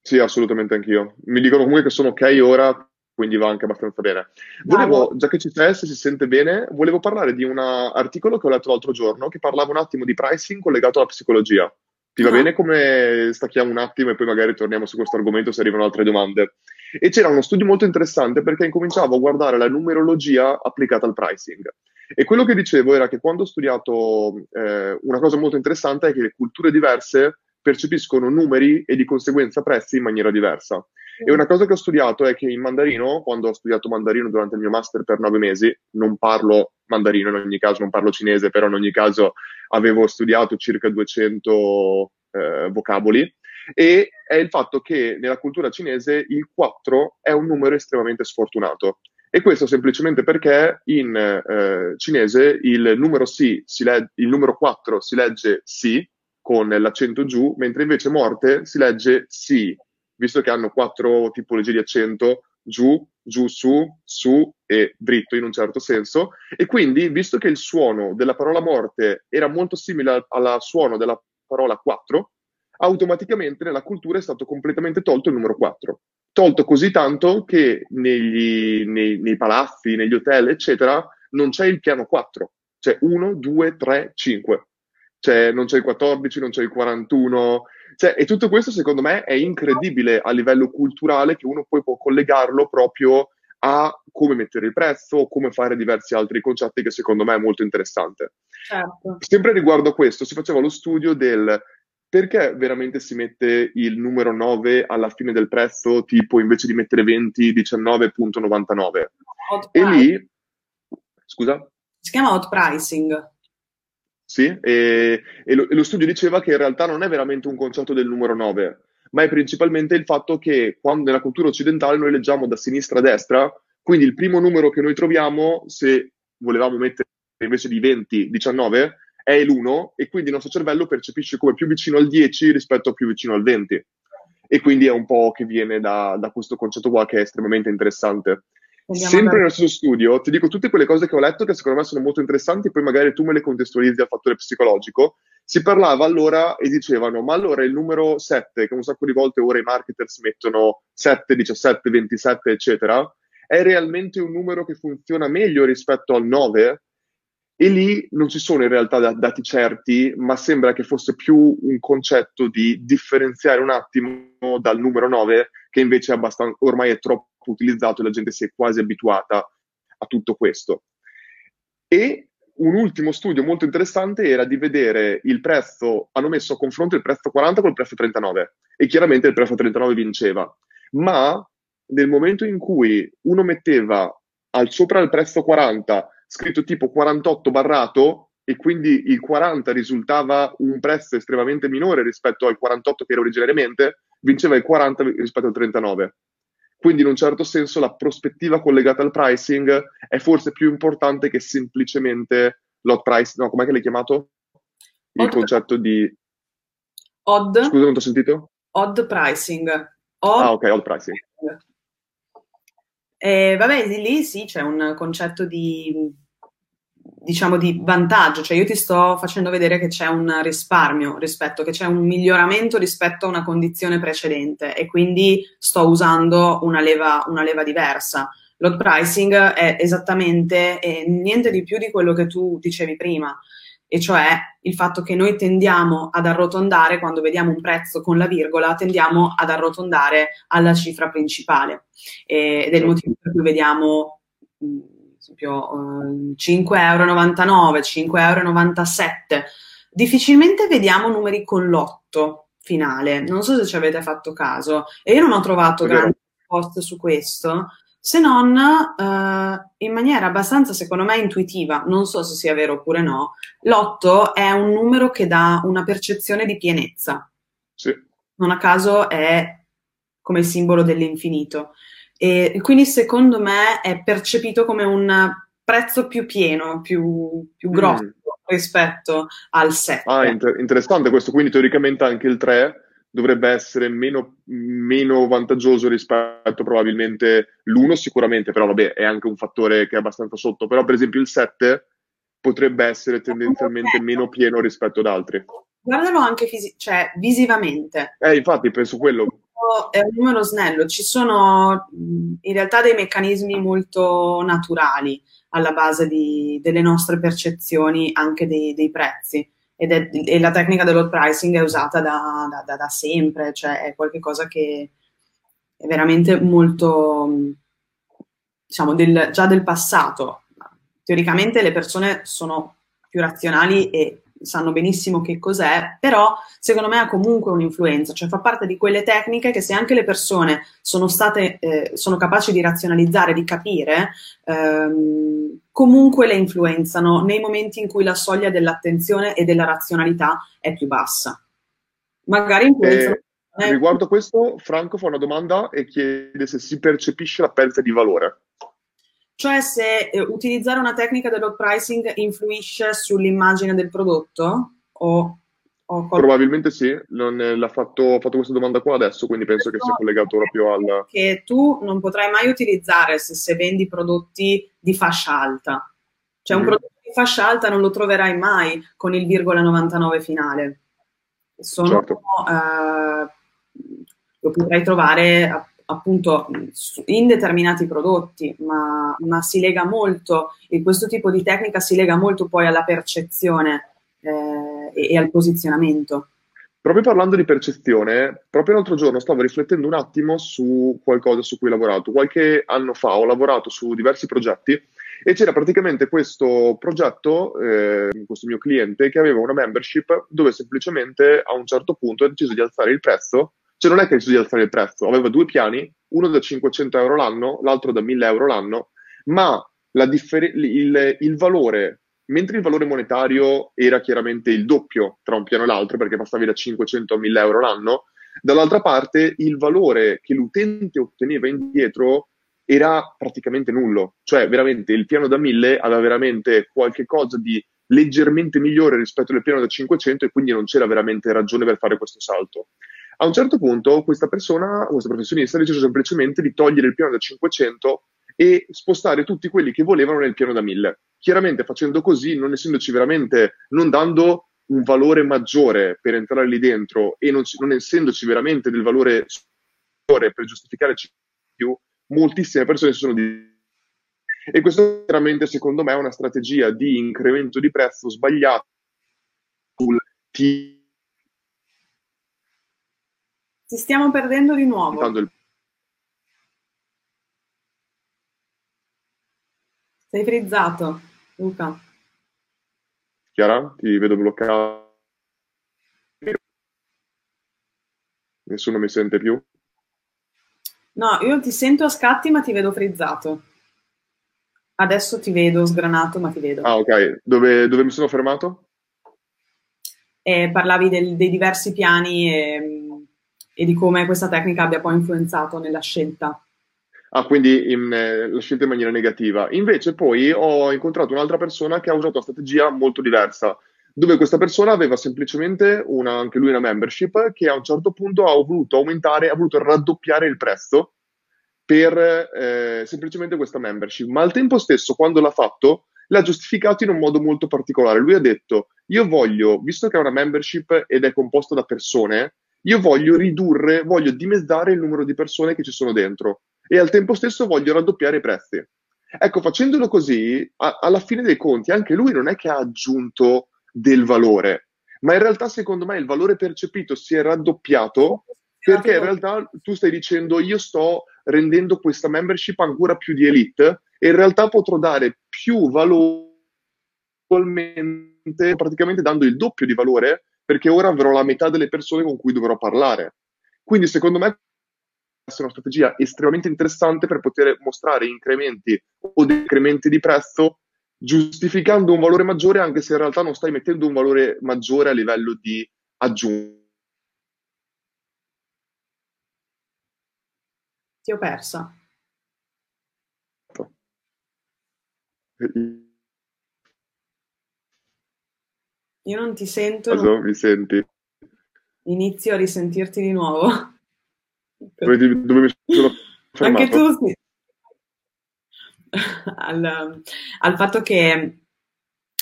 Sì, assolutamente anch'io. Mi dicono comunque che sono ok ora, quindi va anche abbastanza bene. Volevo, già che ci sei, se si sente bene, volevo parlare di un articolo che ho letto l'altro giorno che parlava un attimo di pricing collegato alla psicologia. Ti va ah. bene come stacchiamo un attimo e poi magari torniamo su questo argomento se arrivano altre domande? E c'era uno studio molto interessante perché incominciavo a guardare la numerologia applicata al pricing. E quello che dicevo era che quando ho studiato eh, una cosa molto interessante è che le culture diverse percepiscono numeri e di conseguenza prezzi in maniera diversa. E una cosa che ho studiato è che in mandarino, quando ho studiato mandarino durante il mio master per nove mesi, non parlo mandarino in ogni caso, non parlo cinese, però in ogni caso avevo studiato circa 200 eh, vocaboli, e è il fatto che nella cultura cinese il 4 è un numero estremamente sfortunato. E questo semplicemente perché in eh, cinese il numero, si, si le- il numero 4 si legge si con l'accento giù, mentre invece morte si legge si, visto che hanno quattro tipologie di accento, giù, giù, su, su e dritto in un certo senso. E quindi, visto che il suono della parola morte era molto simile al suono della parola 4, automaticamente nella cultura è stato completamente tolto il numero 4 tolto così tanto che negli, nei, nei, palazzi, negli hotel, eccetera, non c'è il piano 4, c'è 1, 2, 3, 5. Cioè, non c'è il 14, non c'è il 41. Cioè, e tutto questo, secondo me, è incredibile a livello culturale che uno poi può collegarlo proprio a come mettere il prezzo o come fare diversi altri concetti che secondo me è molto interessante. Certo. Sempre riguardo a questo, si faceva lo studio del perché veramente si mette il numero 9 alla fine del prezzo, tipo invece di mettere 20, 19.99? E lì, scusa? Si chiama hot pricing. Sì, e, e, lo, e, lo, studio diceva che in realtà non è veramente un concetto del numero 9, ma è principalmente il fatto che quando nella cultura occidentale noi leggiamo da sinistra a destra, quindi il primo numero che noi troviamo, se volevamo mettere invece di 20, 19, è l'1 e quindi il nostro cervello percepisce come più vicino al 10 rispetto a più vicino al 20. E quindi è un po' che viene da, da questo concetto qua che è estremamente interessante. Sempre nel stesso studio, ti dico tutte quelle cose che ho letto che secondo me sono molto interessanti, poi magari tu me le contestualizzi al fattore psicologico. Si parlava allora e dicevano, ma allora il numero 7, che un sacco di volte ora i marketers mettono 7, 17, 27, eccetera, è realmente un numero che funziona meglio rispetto al 9? E lì non ci sono in realtà dati certi, ma sembra che fosse più un concetto di differenziare un attimo dal numero 9, che invece è ormai è troppo utilizzato e la gente si è quasi abituata a tutto questo. E un ultimo studio molto interessante era di vedere il prezzo, hanno messo a confronto il prezzo 40 con il prezzo 39 e chiaramente il prezzo 39 vinceva, ma nel momento in cui uno metteva al sopra il prezzo 40 scritto tipo 48 barrato e quindi il 40 risultava un prezzo estremamente minore rispetto al 48 che era originariamente, vinceva il 40 rispetto al 39. Quindi in un certo senso la prospettiva collegata al pricing è forse più importante che semplicemente lot price, no, com'è che l'hai chiamato? Il odd. concetto di... Odd. Scusa, non ti ho sentito? Odd pricing. Odd. Ah, ok, odd pricing. E, vabbè, lì sì, c'è un concetto di diciamo di vantaggio, cioè io ti sto facendo vedere che c'è un risparmio rispetto, che c'è un miglioramento rispetto a una condizione precedente e quindi sto usando una leva, una leva diversa. Load pricing è esattamente è niente di più di quello che tu dicevi prima, e cioè il fatto che noi tendiamo ad arrotondare quando vediamo un prezzo con la virgola, tendiamo ad arrotondare alla cifra principale ed è il motivo per cui vediamo esempio uh, 5,99 euro, 5,97 euro. Difficilmente vediamo numeri con l'otto finale. Non so se ci avete fatto caso. E io non ho trovato grandi post su questo, se non uh, in maniera abbastanza, secondo me, intuitiva. Non so se sia vero oppure no. L'otto è un numero che dà una percezione di pienezza. Sì. Non a caso è come il simbolo dell'infinito. E quindi secondo me è percepito come un prezzo più pieno, più, più mm. grosso mm. rispetto al 7. Ah, inter- interessante questo, quindi teoricamente anche il 3 dovrebbe essere meno, meno, vantaggioso rispetto probabilmente l'1 sicuramente, però vabbè è anche un fattore che è abbastanza sotto, però per esempio il 7 potrebbe essere tendenzialmente meno pieno rispetto ad altri. Guardalo anche fisi- cioè, visivamente. Eh, infatti penso quello è un numero snello, ci sono in realtà dei meccanismi molto naturali alla base di, delle nostre percezioni anche dei, dei prezzi ed è, e la tecnica dello pricing è usata da, da, da, da sempre, cioè è qualcosa che è veramente molto, diciamo, del, già del passato. Teoricamente le persone sono più razionali e sanno benissimo che cos'è, però secondo me ha comunque un'influenza, cioè fa parte di quelle tecniche che se anche le persone sono state, eh, sono capaci di razionalizzare, di capire, ehm, comunque le influenzano nei momenti in cui la soglia dell'attenzione e della razionalità è più bassa. Magari influenzano. Eh, riguardo questo, Franco fa una domanda e chiede se si percepisce la perdita di valore. Cioè se eh, utilizzare una tecnica dello pricing influisce sull'immagine del prodotto o, o Probabilmente sì, non, eh, l'ha fatto, fatto, questa domanda qua adesso, quindi penso che sia collegato proprio al... Che tu non potrai mai utilizzare se, se vendi prodotti di fascia alta. Cioè mm. un prodotto di fascia alta non lo troverai mai con il virgola 99 finale. Sono, certo. eh, lo potrai trovare appunto in determinati prodotti, ma, ma, si lega molto, e questo tipo di tecnica si lega molto poi alla percezione eh, e, e al posizionamento. Proprio parlando di percezione, proprio l'altro giorno stavo riflettendo un attimo su qualcosa su cui ho lavorato. Qualche anno fa ho lavorato su diversi progetti e c'era praticamente questo progetto, eh, questo mio cliente, che aveva una membership dove semplicemente a un certo punto ha deciso di alzare il prezzo cioè non è che ha deciso di alzare il prezzo, aveva due piani, uno da 500 euro l'anno, l'altro da 1000 euro l'anno, ma differ- il, il valore mentre il valore monetario era chiaramente il doppio tra un piano e l'altro, perché passavi da 500 a 1000 euro l'anno, dall'altra parte il valore che l'utente otteneva indietro era praticamente nullo, cioè veramente il piano da 1000 aveva veramente qualche cosa di leggermente migliore rispetto al piano da 500 e quindi non c'era veramente ragione per fare questo salto. A un certo punto questa persona, questa professionista, ha deciso semplicemente di togliere il piano da 500 e spostare tutti quelli che volevano nel piano da 1000. Chiaramente facendo così, non essendoci veramente, non dando un valore maggiore per entrare lì dentro e non, non essendoci veramente del valore superiore per giustificare più, moltissime persone si sono di e questo chiaramente secondo me è una strategia di incremento di prezzo sbagliata sul T. Ti stiamo perdendo di nuovo. Sei frizzato, Luca. Chiara, ti vedo bloccato. Nessuno mi sente più? No, io ti sento a scatti ma ti vedo frizzato. Adesso ti vedo sgranato ma ti vedo. Ah, ok. Dove, dove mi sono fermato? Eh, parlavi del, dei diversi piani e, e, di come questa tecnica abbia poi influenzato nella scelta. Ah, quindi in, eh, la scelta in maniera negativa. Invece poi ho incontrato un'altra persona che ha usato una strategia molto diversa, dove questa persona aveva semplicemente una, anche lui una membership che a un certo punto ha voluto aumentare, ha voluto raddoppiare il prezzo per eh, semplicemente questa membership, ma al tempo stesso quando l'ha fatto l'ha giustificato in un modo molto particolare. Lui ha detto, io voglio, visto che è una membership ed è composta da persone, io voglio ridurre, voglio dimezzare il numero di persone che ci sono dentro e al tempo stesso voglio raddoppiare i prezzi. Ecco, facendolo così, a- alla fine dei conti, anche lui non è che ha aggiunto del valore, ma in realtà secondo me il valore percepito si è raddoppiato perché in realtà tu stai dicendo io sto rendendo questa membership ancora più di elite e in realtà potrò dare più valore praticamente dando il doppio di valore perché ora avrò la metà delle persone con cui dovrò parlare. Quindi secondo me essere una strategia estremamente interessante per poter mostrare incrementi o decrementi di prezzo giustificando un valore maggiore anche se in realtà non stai mettendo un valore maggiore a livello di aggiunta. Ti ho persa. Io non ti sento. Cosa non... mi senti? Inizio a risentirti di nuovo. Dove, dove mi sono fermato? Anche tu sì. al, al, fatto che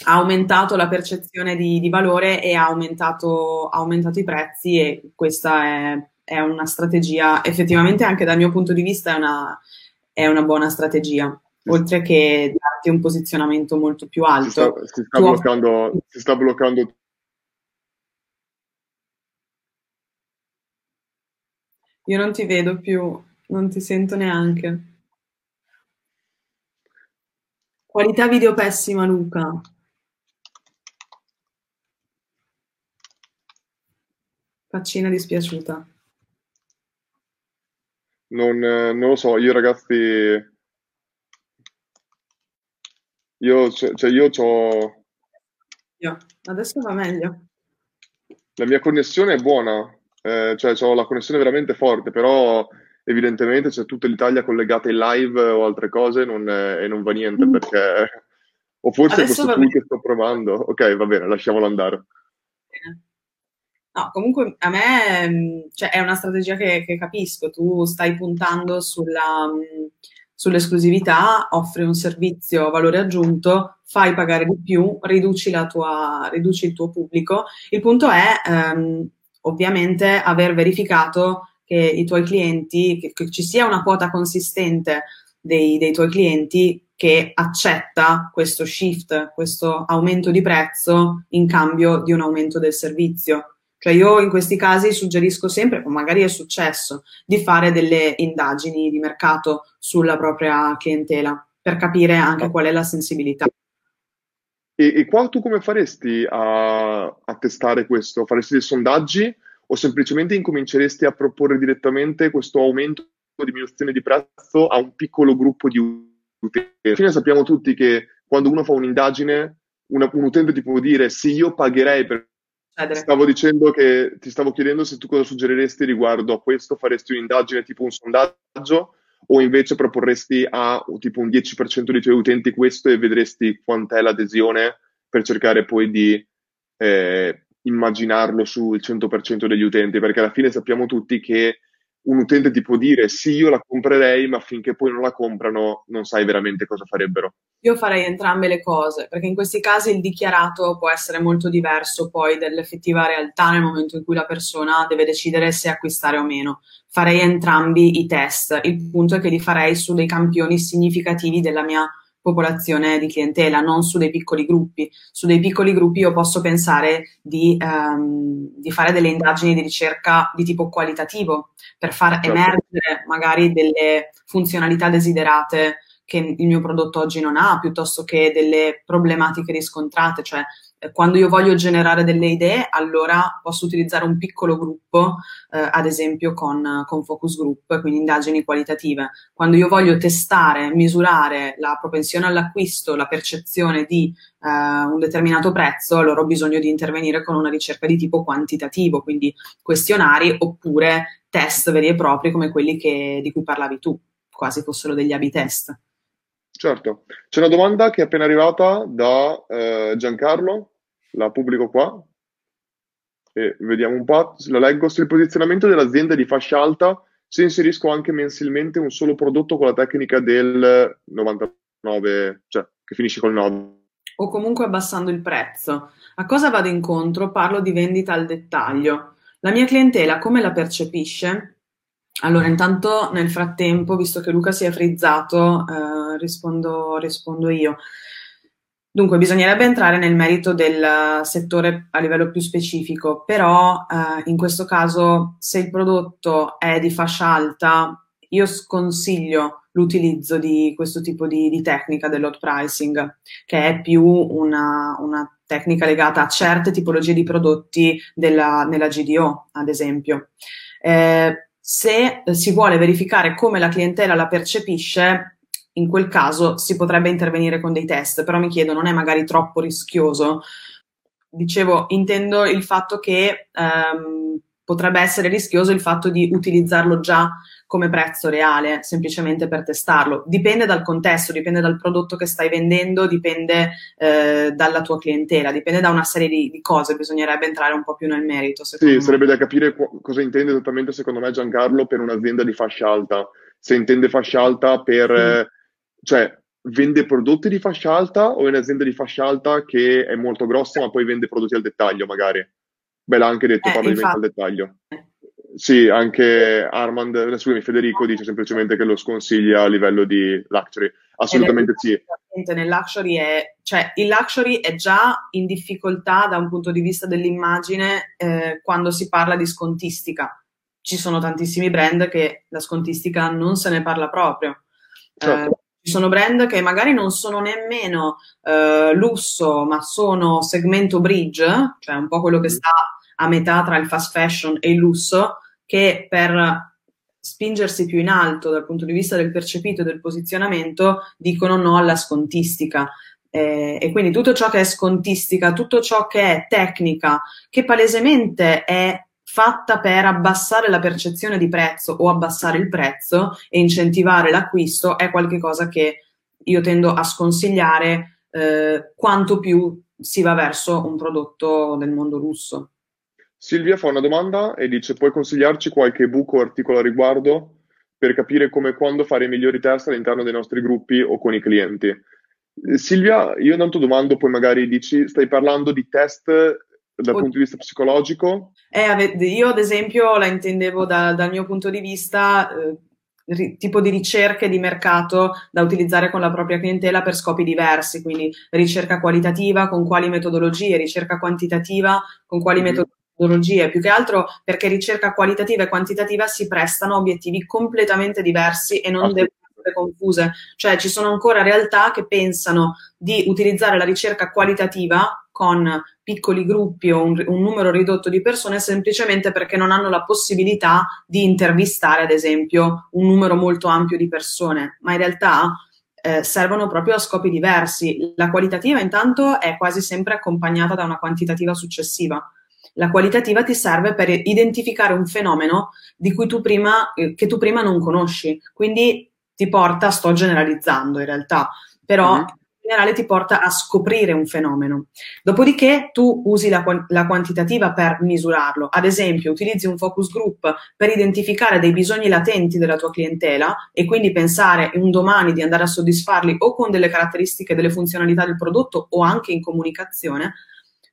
ha aumentato la percezione di, di valore e ha aumentato, ha aumentato, i prezzi e questa è, è, una strategia, effettivamente anche dal mio punto di vista è una, è una buona strategia, oltre che darti un posizionamento molto più alto. Si sta, si sta, bloccando, si sta bloccando Io non ti vedo più, non ti sento neanche. Qualità video pessima, Luca. Faccina dispiaciuta. Non, non lo so, io ragazzi, io, cioè, cioè io ho... Io. Adesso va meglio. La mia connessione è buona, eh, cioè ho la connessione veramente forte, però evidentemente c'è tutta l'Italia collegata in live o altre cose non, e non va niente mm. perché... O forse Adesso questo tool che sto provando. Ok, va bene, lasciamolo andare. No, comunque a me mm, cioè, è una strategia che, che, capisco. Tu stai puntando sulla, mm, sull'esclusività, offri un servizio a valore aggiunto, fai pagare di più, riduci, tua, riduci il tuo pubblico. Il punto è ehm, ovviamente aver verificato che i tuoi clienti, che, che ci sia una quota consistente dei, dei, tuoi clienti che accetta questo shift, questo aumento di prezzo in cambio di un aumento del servizio. Cioè io in questi casi suggerisco sempre, come magari è successo, di fare delle indagini di mercato sulla propria clientela per capire anche qual è la sensibilità. E, e qua tu come faresti a, a testare questo? Faresti dei sondaggi o semplicemente incominceresti a proporre direttamente questo aumento o diminuzione di prezzo a un piccolo gruppo di utenti? Alla fine sappiamo tutti che quando uno fa un'indagine, una, un utente ti può dire sì, io pagherei per... Stavo dicendo che ti stavo chiedendo se tu cosa suggeriresti riguardo a questo, faresti un'indagine tipo un sondaggio o invece proporresti a tipo un 10% dei tuoi utenti questo e vedresti quant'è l'adesione per cercare poi di eh, immaginarlo sul 100% degli utenti, perché alla fine sappiamo tutti che un utente ti può dire sì, io la comprerei, ma finché poi non la comprano non sai veramente cosa farebbero. Io farei entrambe le cose, perché in questi casi il dichiarato può essere molto diverso poi dall'effettiva realtà nel momento in cui la persona deve decidere se acquistare o meno. Farei entrambi i test. Il punto è che li farei su dei campioni significativi della mia popolazione di clientela, non su dei piccoli gruppi. Su dei piccoli gruppi io posso pensare di, um, di fare delle indagini di ricerca di tipo qualitativo per far certo. emergere magari delle funzionalità desiderate che il mio prodotto oggi non ha, piuttosto che delle problematiche riscontrate, cioè eh, quando io voglio generare delle idee, allora posso utilizzare un piccolo gruppo, eh, ad esempio con, con, focus group, quindi indagini qualitative. Quando io voglio testare, misurare la propensione all'acquisto, la percezione di eh, un determinato prezzo, allora ho bisogno di intervenire con una ricerca di tipo quantitativo, quindi questionari oppure test veri e propri come quelli che, di cui parlavi tu, quasi fossero degli A-B test. Certo, c'è una domanda che è appena arrivata da eh, Giancarlo, la pubblico qua, e vediamo un po', la leggo, sul posizionamento dell'azienda di fascia alta, se inserisco anche mensilmente un solo prodotto con la tecnica del 99, cioè che finisce col 9. O comunque abbassando il prezzo. A cosa vado incontro? Parlo di vendita al dettaglio. La mia clientela come la percepisce? Allora, intanto nel frattempo, visto che Luca si è frizzato, eh, rispondo, rispondo io. Dunque, bisognerebbe entrare nel merito del settore a livello più specifico, però eh, in questo caso, se il prodotto è di fascia alta, io sconsiglio l'utilizzo di questo tipo di, di tecnica dell'hot pricing, che è più una, una, tecnica legata a certe tipologie di prodotti della, nella GDO, ad esempio. Eh, se eh, si vuole verificare come la clientela la percepisce, in quel caso si potrebbe intervenire con dei test, però mi chiedo, non è magari troppo rischioso? Dicevo, intendo il fatto che ehm, potrebbe essere rischioso il fatto di utilizzarlo già come prezzo reale, semplicemente per testarlo. Dipende dal contesto, dipende dal prodotto che stai vendendo, dipende eh, dalla tua clientela, dipende da una serie di, di, cose, bisognerebbe entrare un po' più nel merito. Sì, me. sarebbe da capire qu- cosa intende esattamente, secondo me, Giancarlo, per un'azienda di fascia alta. Se intende fascia alta per... Mm. cioè, vende prodotti di fascia alta o è un'azienda di fascia alta che è molto grossa ma poi vende prodotti al dettaglio magari? Beh, l'ha anche detto, eh, parla infatti. di al dettaglio. Sì, anche Armand, eh, scusami, Federico dice semplicemente che lo sconsiglia a livello di luxury. Assolutamente sì. Nel luxury è, cioè, il luxury è già in difficoltà da un punto di vista dell'immagine eh, quando si parla di scontistica. Ci sono tantissimi brand che la scontistica non se ne parla proprio. Certo. Eh, ci sono brand che magari non sono nemmeno eh, lusso, ma sono segmento bridge, cioè un po' quello che mm. sta a metà tra il fast fashion e il lusso, che per spingersi più in alto dal punto di vista del percepito e del posizionamento dicono no alla scontistica. Eh, e quindi tutto ciò che è scontistica, tutto ciò che è tecnica, che palesemente è fatta per abbassare la percezione di prezzo o abbassare il prezzo e incentivare l'acquisto, è qualcosa che io tendo a sconsigliare eh, quanto più si va verso un prodotto del mondo russo. Silvia fa una domanda e dice: Puoi consigliarci qualche buco o articolo a riguardo per capire come e quando fare i migliori test all'interno dei nostri gruppi o con i clienti? Silvia, io intanto domando, poi magari dici: Stai parlando di test dal punto di vista psicologico? Eh, io, ad esempio, la intendevo da, dal mio punto di vista. Eh, tipo di ricerche di mercato da utilizzare con la propria clientela per scopi diversi, quindi ricerca qualitativa con quali metodologie, ricerca quantitativa con quali metodologie metodologie, più che altro perché ricerca qualitativa e quantitativa si prestano a obiettivi completamente diversi e non devono essere confuse. Cioè ci sono ancora realtà che pensano di utilizzare la ricerca qualitativa con piccoli gruppi o un, un, numero ridotto di persone semplicemente perché non hanno la possibilità di intervistare, ad esempio, un numero molto ampio di persone, ma in realtà eh, servono proprio a scopi diversi. La qualitativa intanto è quasi sempre accompagnata da una quantitativa successiva. La qualitativa ti serve per identificare un fenomeno di cui tu prima, eh, che tu prima non conosci, quindi ti porta, sto generalizzando in realtà, però mm-hmm. Generale ti porta a scoprire un fenomeno. Dopodiché tu usi la, la, quantitativa per misurarlo. Ad esempio, utilizzi un focus group per identificare dei bisogni latenti della tua clientela e quindi pensare un domani di andare a soddisfarli o con delle caratteristiche, delle funzionalità del prodotto o anche in comunicazione.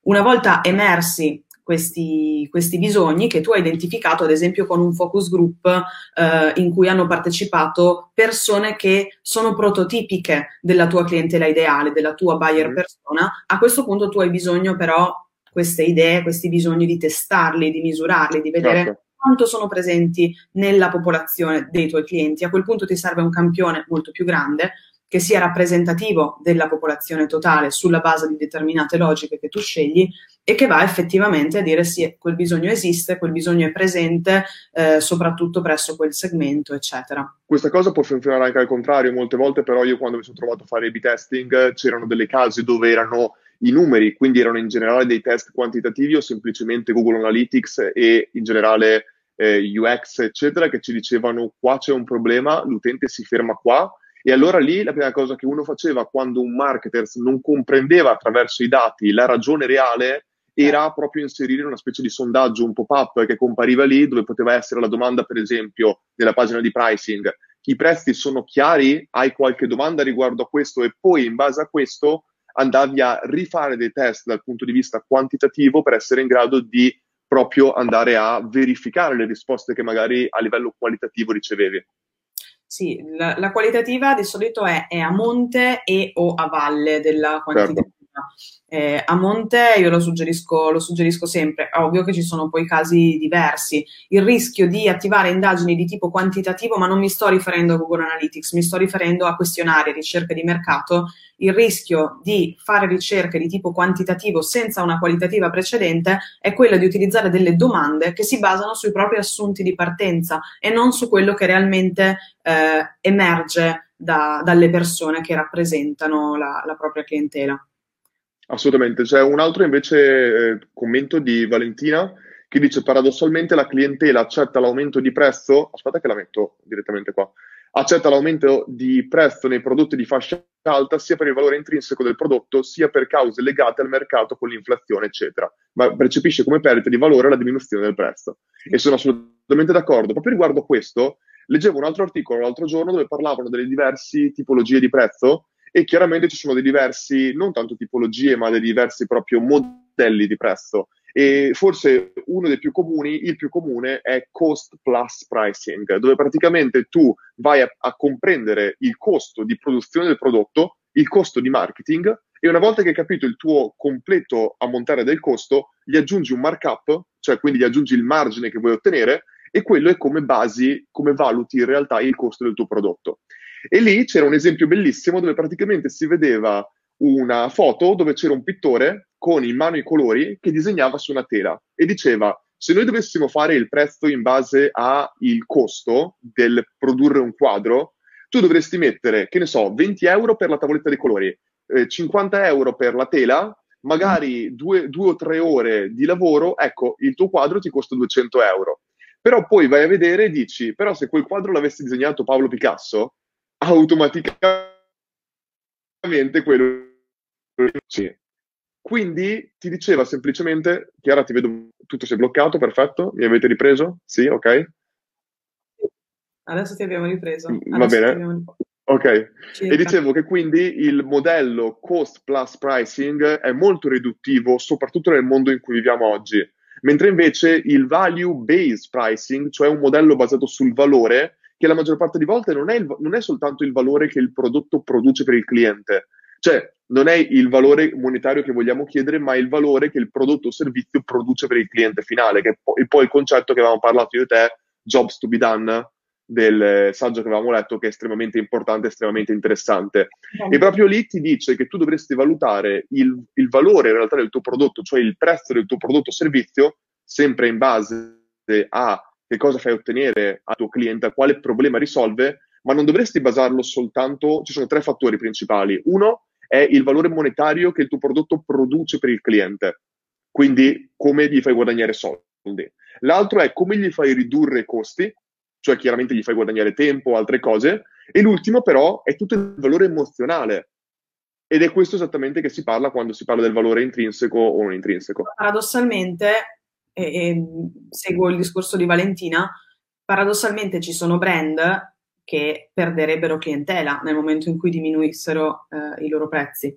Una volta emersi questi, questi, bisogni che tu hai identificato, ad esempio, con un focus group eh, in cui hanno partecipato persone che sono prototipiche della tua clientela ideale, della tua buyer mm. persona. A questo punto tu hai bisogno però queste idee, questi bisogni di testarli, di misurarli, di vedere certo. quanto sono presenti nella popolazione dei tuoi clienti. A quel punto ti serve un campione molto più grande che sia rappresentativo della popolazione totale sulla base di determinate logiche che tu scegli e che va effettivamente a dire sì, quel bisogno esiste, quel bisogno è presente, eh, soprattutto presso quel segmento, eccetera. Questa cosa può funzionare anche al contrario, molte volte però io quando mi sono trovato a fare il B-testing c'erano delle casi dove erano i numeri, quindi erano in generale dei test quantitativi o semplicemente Google Analytics e in generale eh, UX, eccetera, che ci dicevano qua c'è un problema, l'utente si ferma qua, e allora lì la prima cosa che uno faceva quando un marketer non comprendeva attraverso i dati la ragione reale era proprio inserire una specie di sondaggio, un pop-up che compariva lì dove poteva essere la domanda, per esempio, nella pagina di pricing. I prezzi sono chiari? Hai qualche domanda riguardo a questo? E poi in base a questo andavi a rifare dei test dal punto di vista quantitativo per essere in grado di proprio andare a verificare le risposte che magari a livello qualitativo ricevevi. Sì, la, la qualitativa di solito è, è, a monte e o a valle della quantitativa. Certo. Eh, a monte io lo suggerisco, lo suggerisco sempre, è ovvio che ci sono poi casi diversi. Il rischio di attivare indagini di tipo quantitativo, ma non mi sto riferendo a Google Analytics, mi sto riferendo a questionari, ricerche di mercato. Il rischio di fare ricerche di tipo quantitativo senza una qualitativa precedente è quello di utilizzare delle domande che si basano sui propri assunti di partenza e non su quello che realmente eh, emerge da, dalle persone che rappresentano la, la propria clientela. Assolutamente. C'è un altro invece eh, commento di Valentina che dice paradossalmente la clientela accetta l'aumento di prezzo, aspetta che la metto direttamente qua, accetta l'aumento di prezzo nei prodotti di fascia alta sia per il valore intrinseco del prodotto sia per cause legate al mercato con l'inflazione, eccetera, ma percepisce come perdita di valore la diminuzione del prezzo. E sono assolutamente d'accordo. Proprio riguardo a questo, leggevo un altro articolo l'altro giorno dove parlavano delle diverse tipologie di prezzo e chiaramente ci sono dei diversi, non tanto tipologie, ma dei diversi proprio modelli di prezzo. E forse uno dei più comuni, il più comune, è cost plus pricing, dove praticamente tu vai a, a comprendere il costo di produzione del prodotto, il costo di marketing e una volta che hai capito il tuo completo ammontare del costo, gli aggiungi un markup, cioè quindi gli aggiungi il margine che vuoi ottenere e quello è come basi, come valuti in realtà il costo del tuo prodotto. E lì c'era un esempio bellissimo dove praticamente si vedeva una foto dove c'era un pittore con in mano i colori che disegnava su una tela e diceva se noi dovessimo fare il prezzo in base al costo del produrre un quadro, tu dovresti mettere, che ne so, 20 euro per la tavoletta dei colori, eh, 50 euro per la tela, magari due, due o tre ore di lavoro, ecco, il tuo quadro ti costa 200 euro. Però poi vai a vedere e dici, però se quel quadro l'avesse disegnato Paolo Picasso, automaticamente quello sì. Quindi ti diceva semplicemente, Chiara ti vedo, tutto si è bloccato, perfetto, mi avete ripreso? Sì, ok? Adesso ti abbiamo ripreso. Mm, va bene. Abbiamo... Ok, Circa. e dicevo che quindi il modello cost plus pricing è molto riduttivo, soprattutto nel mondo in cui viviamo oggi, mentre invece il value based pricing, cioè un modello basato sul valore, che la maggior parte di volte non è, il, non è soltanto il valore che il prodotto produce per il cliente, cioè non è il valore monetario che vogliamo chiedere, ma il valore che il prodotto o servizio produce per il cliente finale, che è poi, poi il concetto che avevamo parlato io e te, jobs to be done, del saggio che avevamo letto, che è estremamente importante, estremamente interessante. Mm. E proprio lì ti dice che tu dovresti valutare il, il valore in realtà del tuo prodotto, cioè il prezzo del tuo prodotto o servizio, sempre in base a che cosa fai ottenere al tuo cliente, quale problema risolve, ma non dovresti basarlo soltanto, ci sono tre fattori principali. Uno è il valore monetario che il tuo prodotto produce per il cliente, quindi come gli fai guadagnare soldi. L'altro è come gli fai ridurre i costi, cioè chiaramente gli fai guadagnare tempo, altre cose. E l'ultimo però è tutto il valore emozionale ed è questo esattamente che si parla quando si parla del valore intrinseco o non intrinseco. Paradossalmente, e, e seguo il discorso di Valentina, paradossalmente ci sono brand che perderebbero clientela nel momento in cui diminuissero eh, i loro prezzi.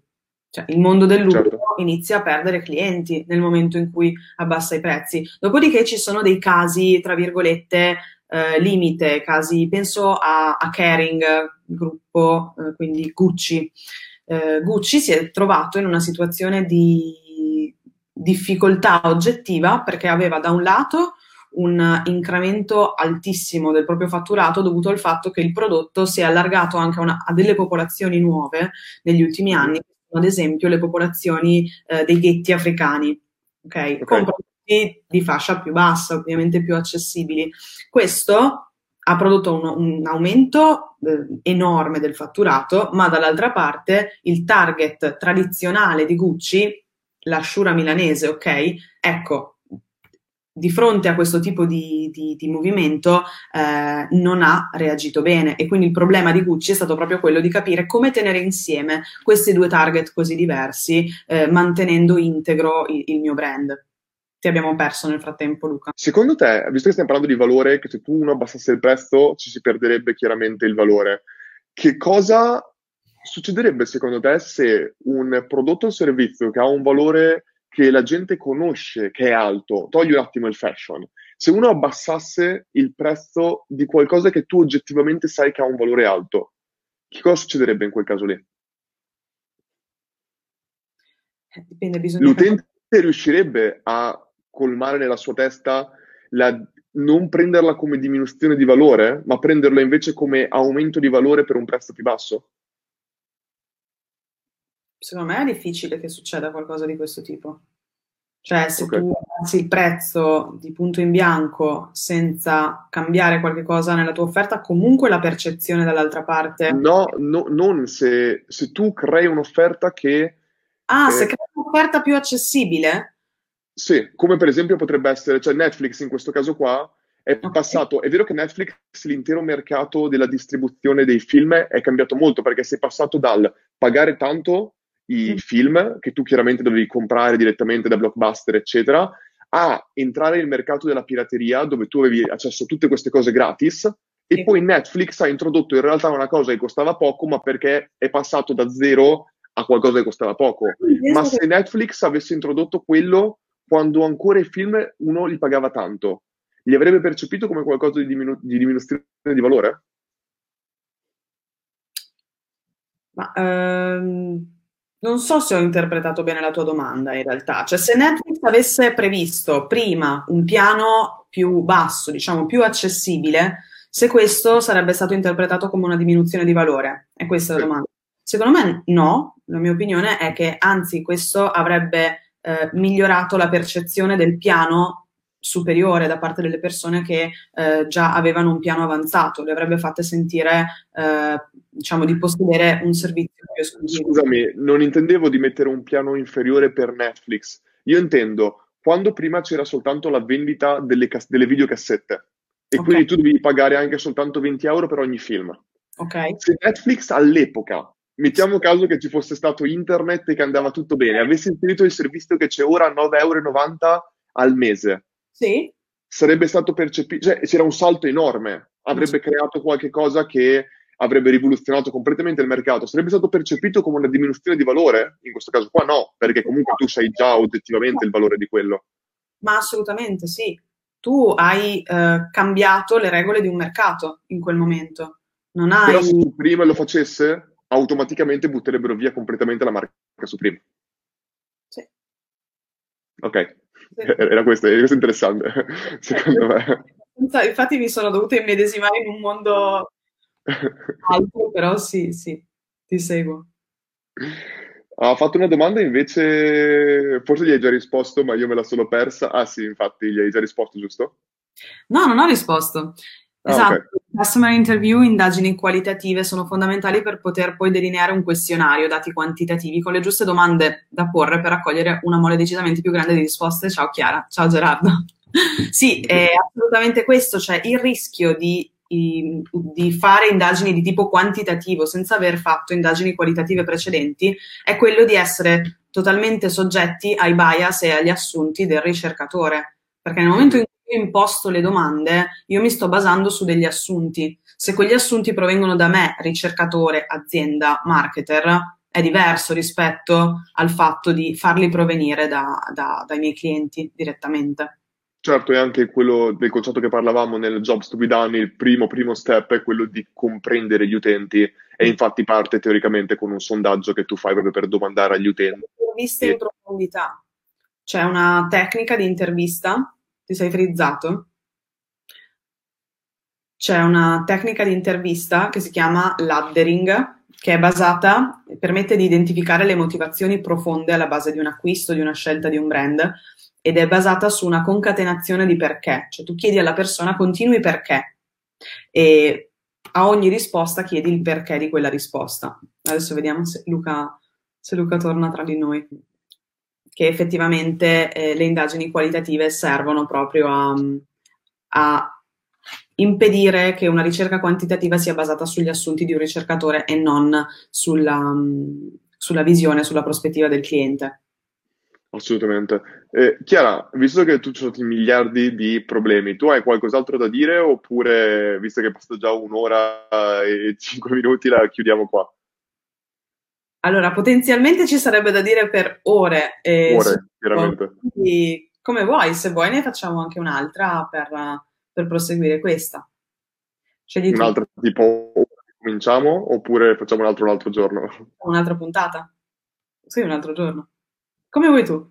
Cioè, il mondo del lusso certo. inizia a perdere clienti nel momento in cui abbassa i prezzi. Dopodiché ci sono dei casi, tra virgolette, eh, limite, casi, penso a, a Caring, gruppo, eh, quindi Gucci. Eh, Gucci si è trovato in una situazione di difficoltà oggettiva perché aveva da un lato un incremento altissimo del proprio fatturato dovuto al fatto che il prodotto si è allargato anche a, una, a delle popolazioni nuove negli ultimi anni, ad esempio le popolazioni eh, dei ghetti africani, okay? okay. con prodotti di fascia più bassa, ovviamente più accessibili. Questo ha prodotto un, un aumento eh, enorme del fatturato, ma dall'altra parte il target tradizionale di Gucci, l'asciura milanese, ok? Ecco, di fronte a questo tipo di, di, di movimento eh, non ha reagito bene e quindi il problema di Gucci è stato proprio quello di capire come tenere insieme questi due target così diversi eh, mantenendo integro il, il, mio brand. Ti abbiamo perso nel frattempo Luca. Secondo te, visto che stiamo parlando di valore, che se tu uno abbassasse il prezzo ci si perderebbe chiaramente il valore, che cosa succederebbe secondo te se un prodotto o servizio che ha un valore che la gente conosce che è alto, togli un attimo il fashion. Se uno abbassasse il prezzo di qualcosa che tu oggettivamente sai che ha un valore alto, che cosa succederebbe in quel caso lì? Eh, dipende, bisogna L'utente riuscirebbe a colmare nella sua testa la, non prenderla come diminuzione di valore, ma prenderla invece come aumento di valore per un prezzo più basso? Secondo me è difficile che succeda qualcosa di questo tipo. Cioè, se okay. tu alzi il prezzo di punto in bianco senza cambiare qualche cosa nella tua offerta, comunque la percezione dall'altra parte. No, no non se, se, tu crei un'offerta che. Ah, eh, se crei un'offerta più accessibile? Sì, come per esempio potrebbe essere, cioè Netflix in questo caso qua è okay. passato, è vero che Netflix, l'intero mercato della distribuzione dei film è cambiato molto perché sei passato dal pagare tanto i film che tu chiaramente dovevi comprare direttamente da Blockbuster, eccetera, a entrare nel mercato della pirateria dove tu avevi accesso a tutte queste cose gratis e sì. poi Netflix ha introdotto in realtà una cosa che costava poco, ma perché è passato da zero a qualcosa che costava poco. Ma se Netflix avesse introdotto quello quando ancora i film uno li pagava tanto, li avrebbe percepito come qualcosa di, diminu- di diminuzione di valore? Ma um non so se ho interpretato bene la tua domanda in realtà, cioè se Netflix avesse previsto prima un piano più basso, diciamo più accessibile, se questo sarebbe stato interpretato come una diminuzione di valore? È questa la domanda. Secondo me no, la mia opinione è che anzi questo avrebbe eh, migliorato la percezione del piano superiore da parte delle persone che eh, già avevano un piano avanzato, le avrebbe fatte sentire, eh, diciamo, di possedere un servizio più esclusivo. Scusami, non intendevo di mettere un piano inferiore per Netflix. Io intendo quando prima c'era soltanto la vendita delle, cas- delle videocassette e okay. quindi tu dovevi pagare anche soltanto 20 euro per ogni film. Okay. Se Netflix all'epoca, mettiamo caso che ci fosse stato internet e che andava tutto bene, avesse inserito il servizio che c'è ora a 9,90 euro al mese, sì. sarebbe stato percepito, cioè c'era un salto enorme, avrebbe creato qualche cosa che avrebbe rivoluzionato completamente il mercato, sarebbe stato percepito come una diminuzione di valore? In questo caso qua no, perché comunque tu sai già oggettivamente il valore di quello. Ma assolutamente sì. Tu hai eh, cambiato le regole di un mercato in quel momento. Non hai... Però se tu prima lo facesse, automaticamente butterebbero via completamente la marca Supreme. Sì. Ok, era questo, questo interessante, secondo me. Infatti mi sono dovuta immedesimare in un mondo altro, però sì, sì, ti seguo. Ha fatto una domanda invece, forse gli hai già risposto, ma io me la sono persa. Ah sì, infatti, gli hai già risposto, giusto? No, non ho risposto. Ah, esatto, okay. customer interview, indagini qualitative sono fondamentali per poter poi delineare un questionario, dati quantitativi, con le giuste domande da porre per raccogliere una mole decisamente più grande di risposte. Ciao Chiara, ciao Gerardo. sì, è assolutamente questo, cioè il rischio di di fare indagini di tipo quantitativo senza aver fatto indagini qualitative precedenti è quello di essere totalmente soggetti ai bias e agli assunti del ricercatore. Perché nel momento in cui imposto le domande, io mi sto basando su degli assunti. Se quegli assunti provengono da me, ricercatore, azienda, marketer, è diverso rispetto al fatto di farli provenire da, da, dai miei clienti direttamente. Certo, e anche quello del concetto che parlavamo nel Jobs to be done, il primo, primo step è quello di comprendere gli utenti e infatti parte teoricamente con un sondaggio che tu fai proprio per domandare agli utenti. Interviste in profondità. C'è una tecnica di intervista, ti sei frizzato? C'è una tecnica di intervista che si chiama laddering, che è basata, permette di identificare le motivazioni profonde alla base di un acquisto, di una scelta di un brand ed è basata su una concatenazione di perché, cioè tu chiedi alla persona continui perché e a ogni risposta chiedi il perché di quella risposta. Adesso vediamo se Luca, se Luca torna tra di noi. Che effettivamente eh, le indagini qualitative servono proprio a, a impedire che una ricerca quantitativa sia basata sugli assunti di un ricercatore e non sulla, sulla visione, sulla prospettiva del cliente. Assolutamente. Eh, Chiara, visto che tu hai miliardi di problemi, tu hai qualcos'altro da dire oppure, visto che è passato già un'ora e cinque minuti, la chiudiamo qua? Allora, potenzialmente ci sarebbe da dire per ore. Eh, ore, veramente. Quindi, come vuoi, se vuoi ne facciamo anche un'altra per, per proseguire questa. Scegli un'altra tu. tipo, cominciamo oppure facciamo un altro, un altro giorno? Un'altra puntata? Sì, un altro giorno. Come vuoi tu?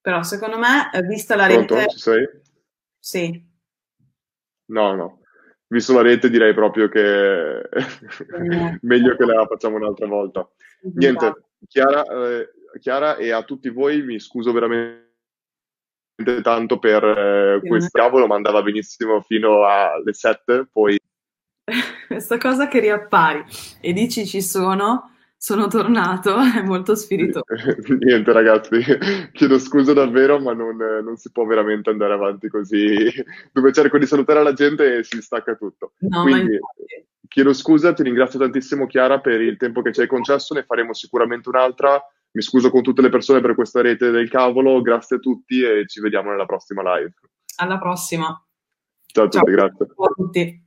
Però secondo me, eh, vista la Pronto? rete... Ci sei? Sì. No, no. Visto la rete direi proprio che meglio che la facciamo un'altra volta. Niente, Chiara, eh, Chiara e a tutti voi mi scuso veramente tanto per eh, questo cavolo, ma andava benissimo fino alle 7, poi... Questa cosa che riappari e dici ci sono sono tornato, è molto spiritoso. Niente ragazzi, chiedo scusa davvero, ma non, non, si può veramente andare avanti così, dove cerco di salutare la gente e si stacca tutto. No, Quindi chiedo scusa, ti ringrazio tantissimo Chiara per il tempo che ci hai concesso, ne faremo sicuramente un'altra. Mi scuso con tutte le persone per questa rete del cavolo, grazie a tutti e ci vediamo nella prossima live. Alla prossima. Ciao a tutti, Ciao. grazie. Ciao a tutti.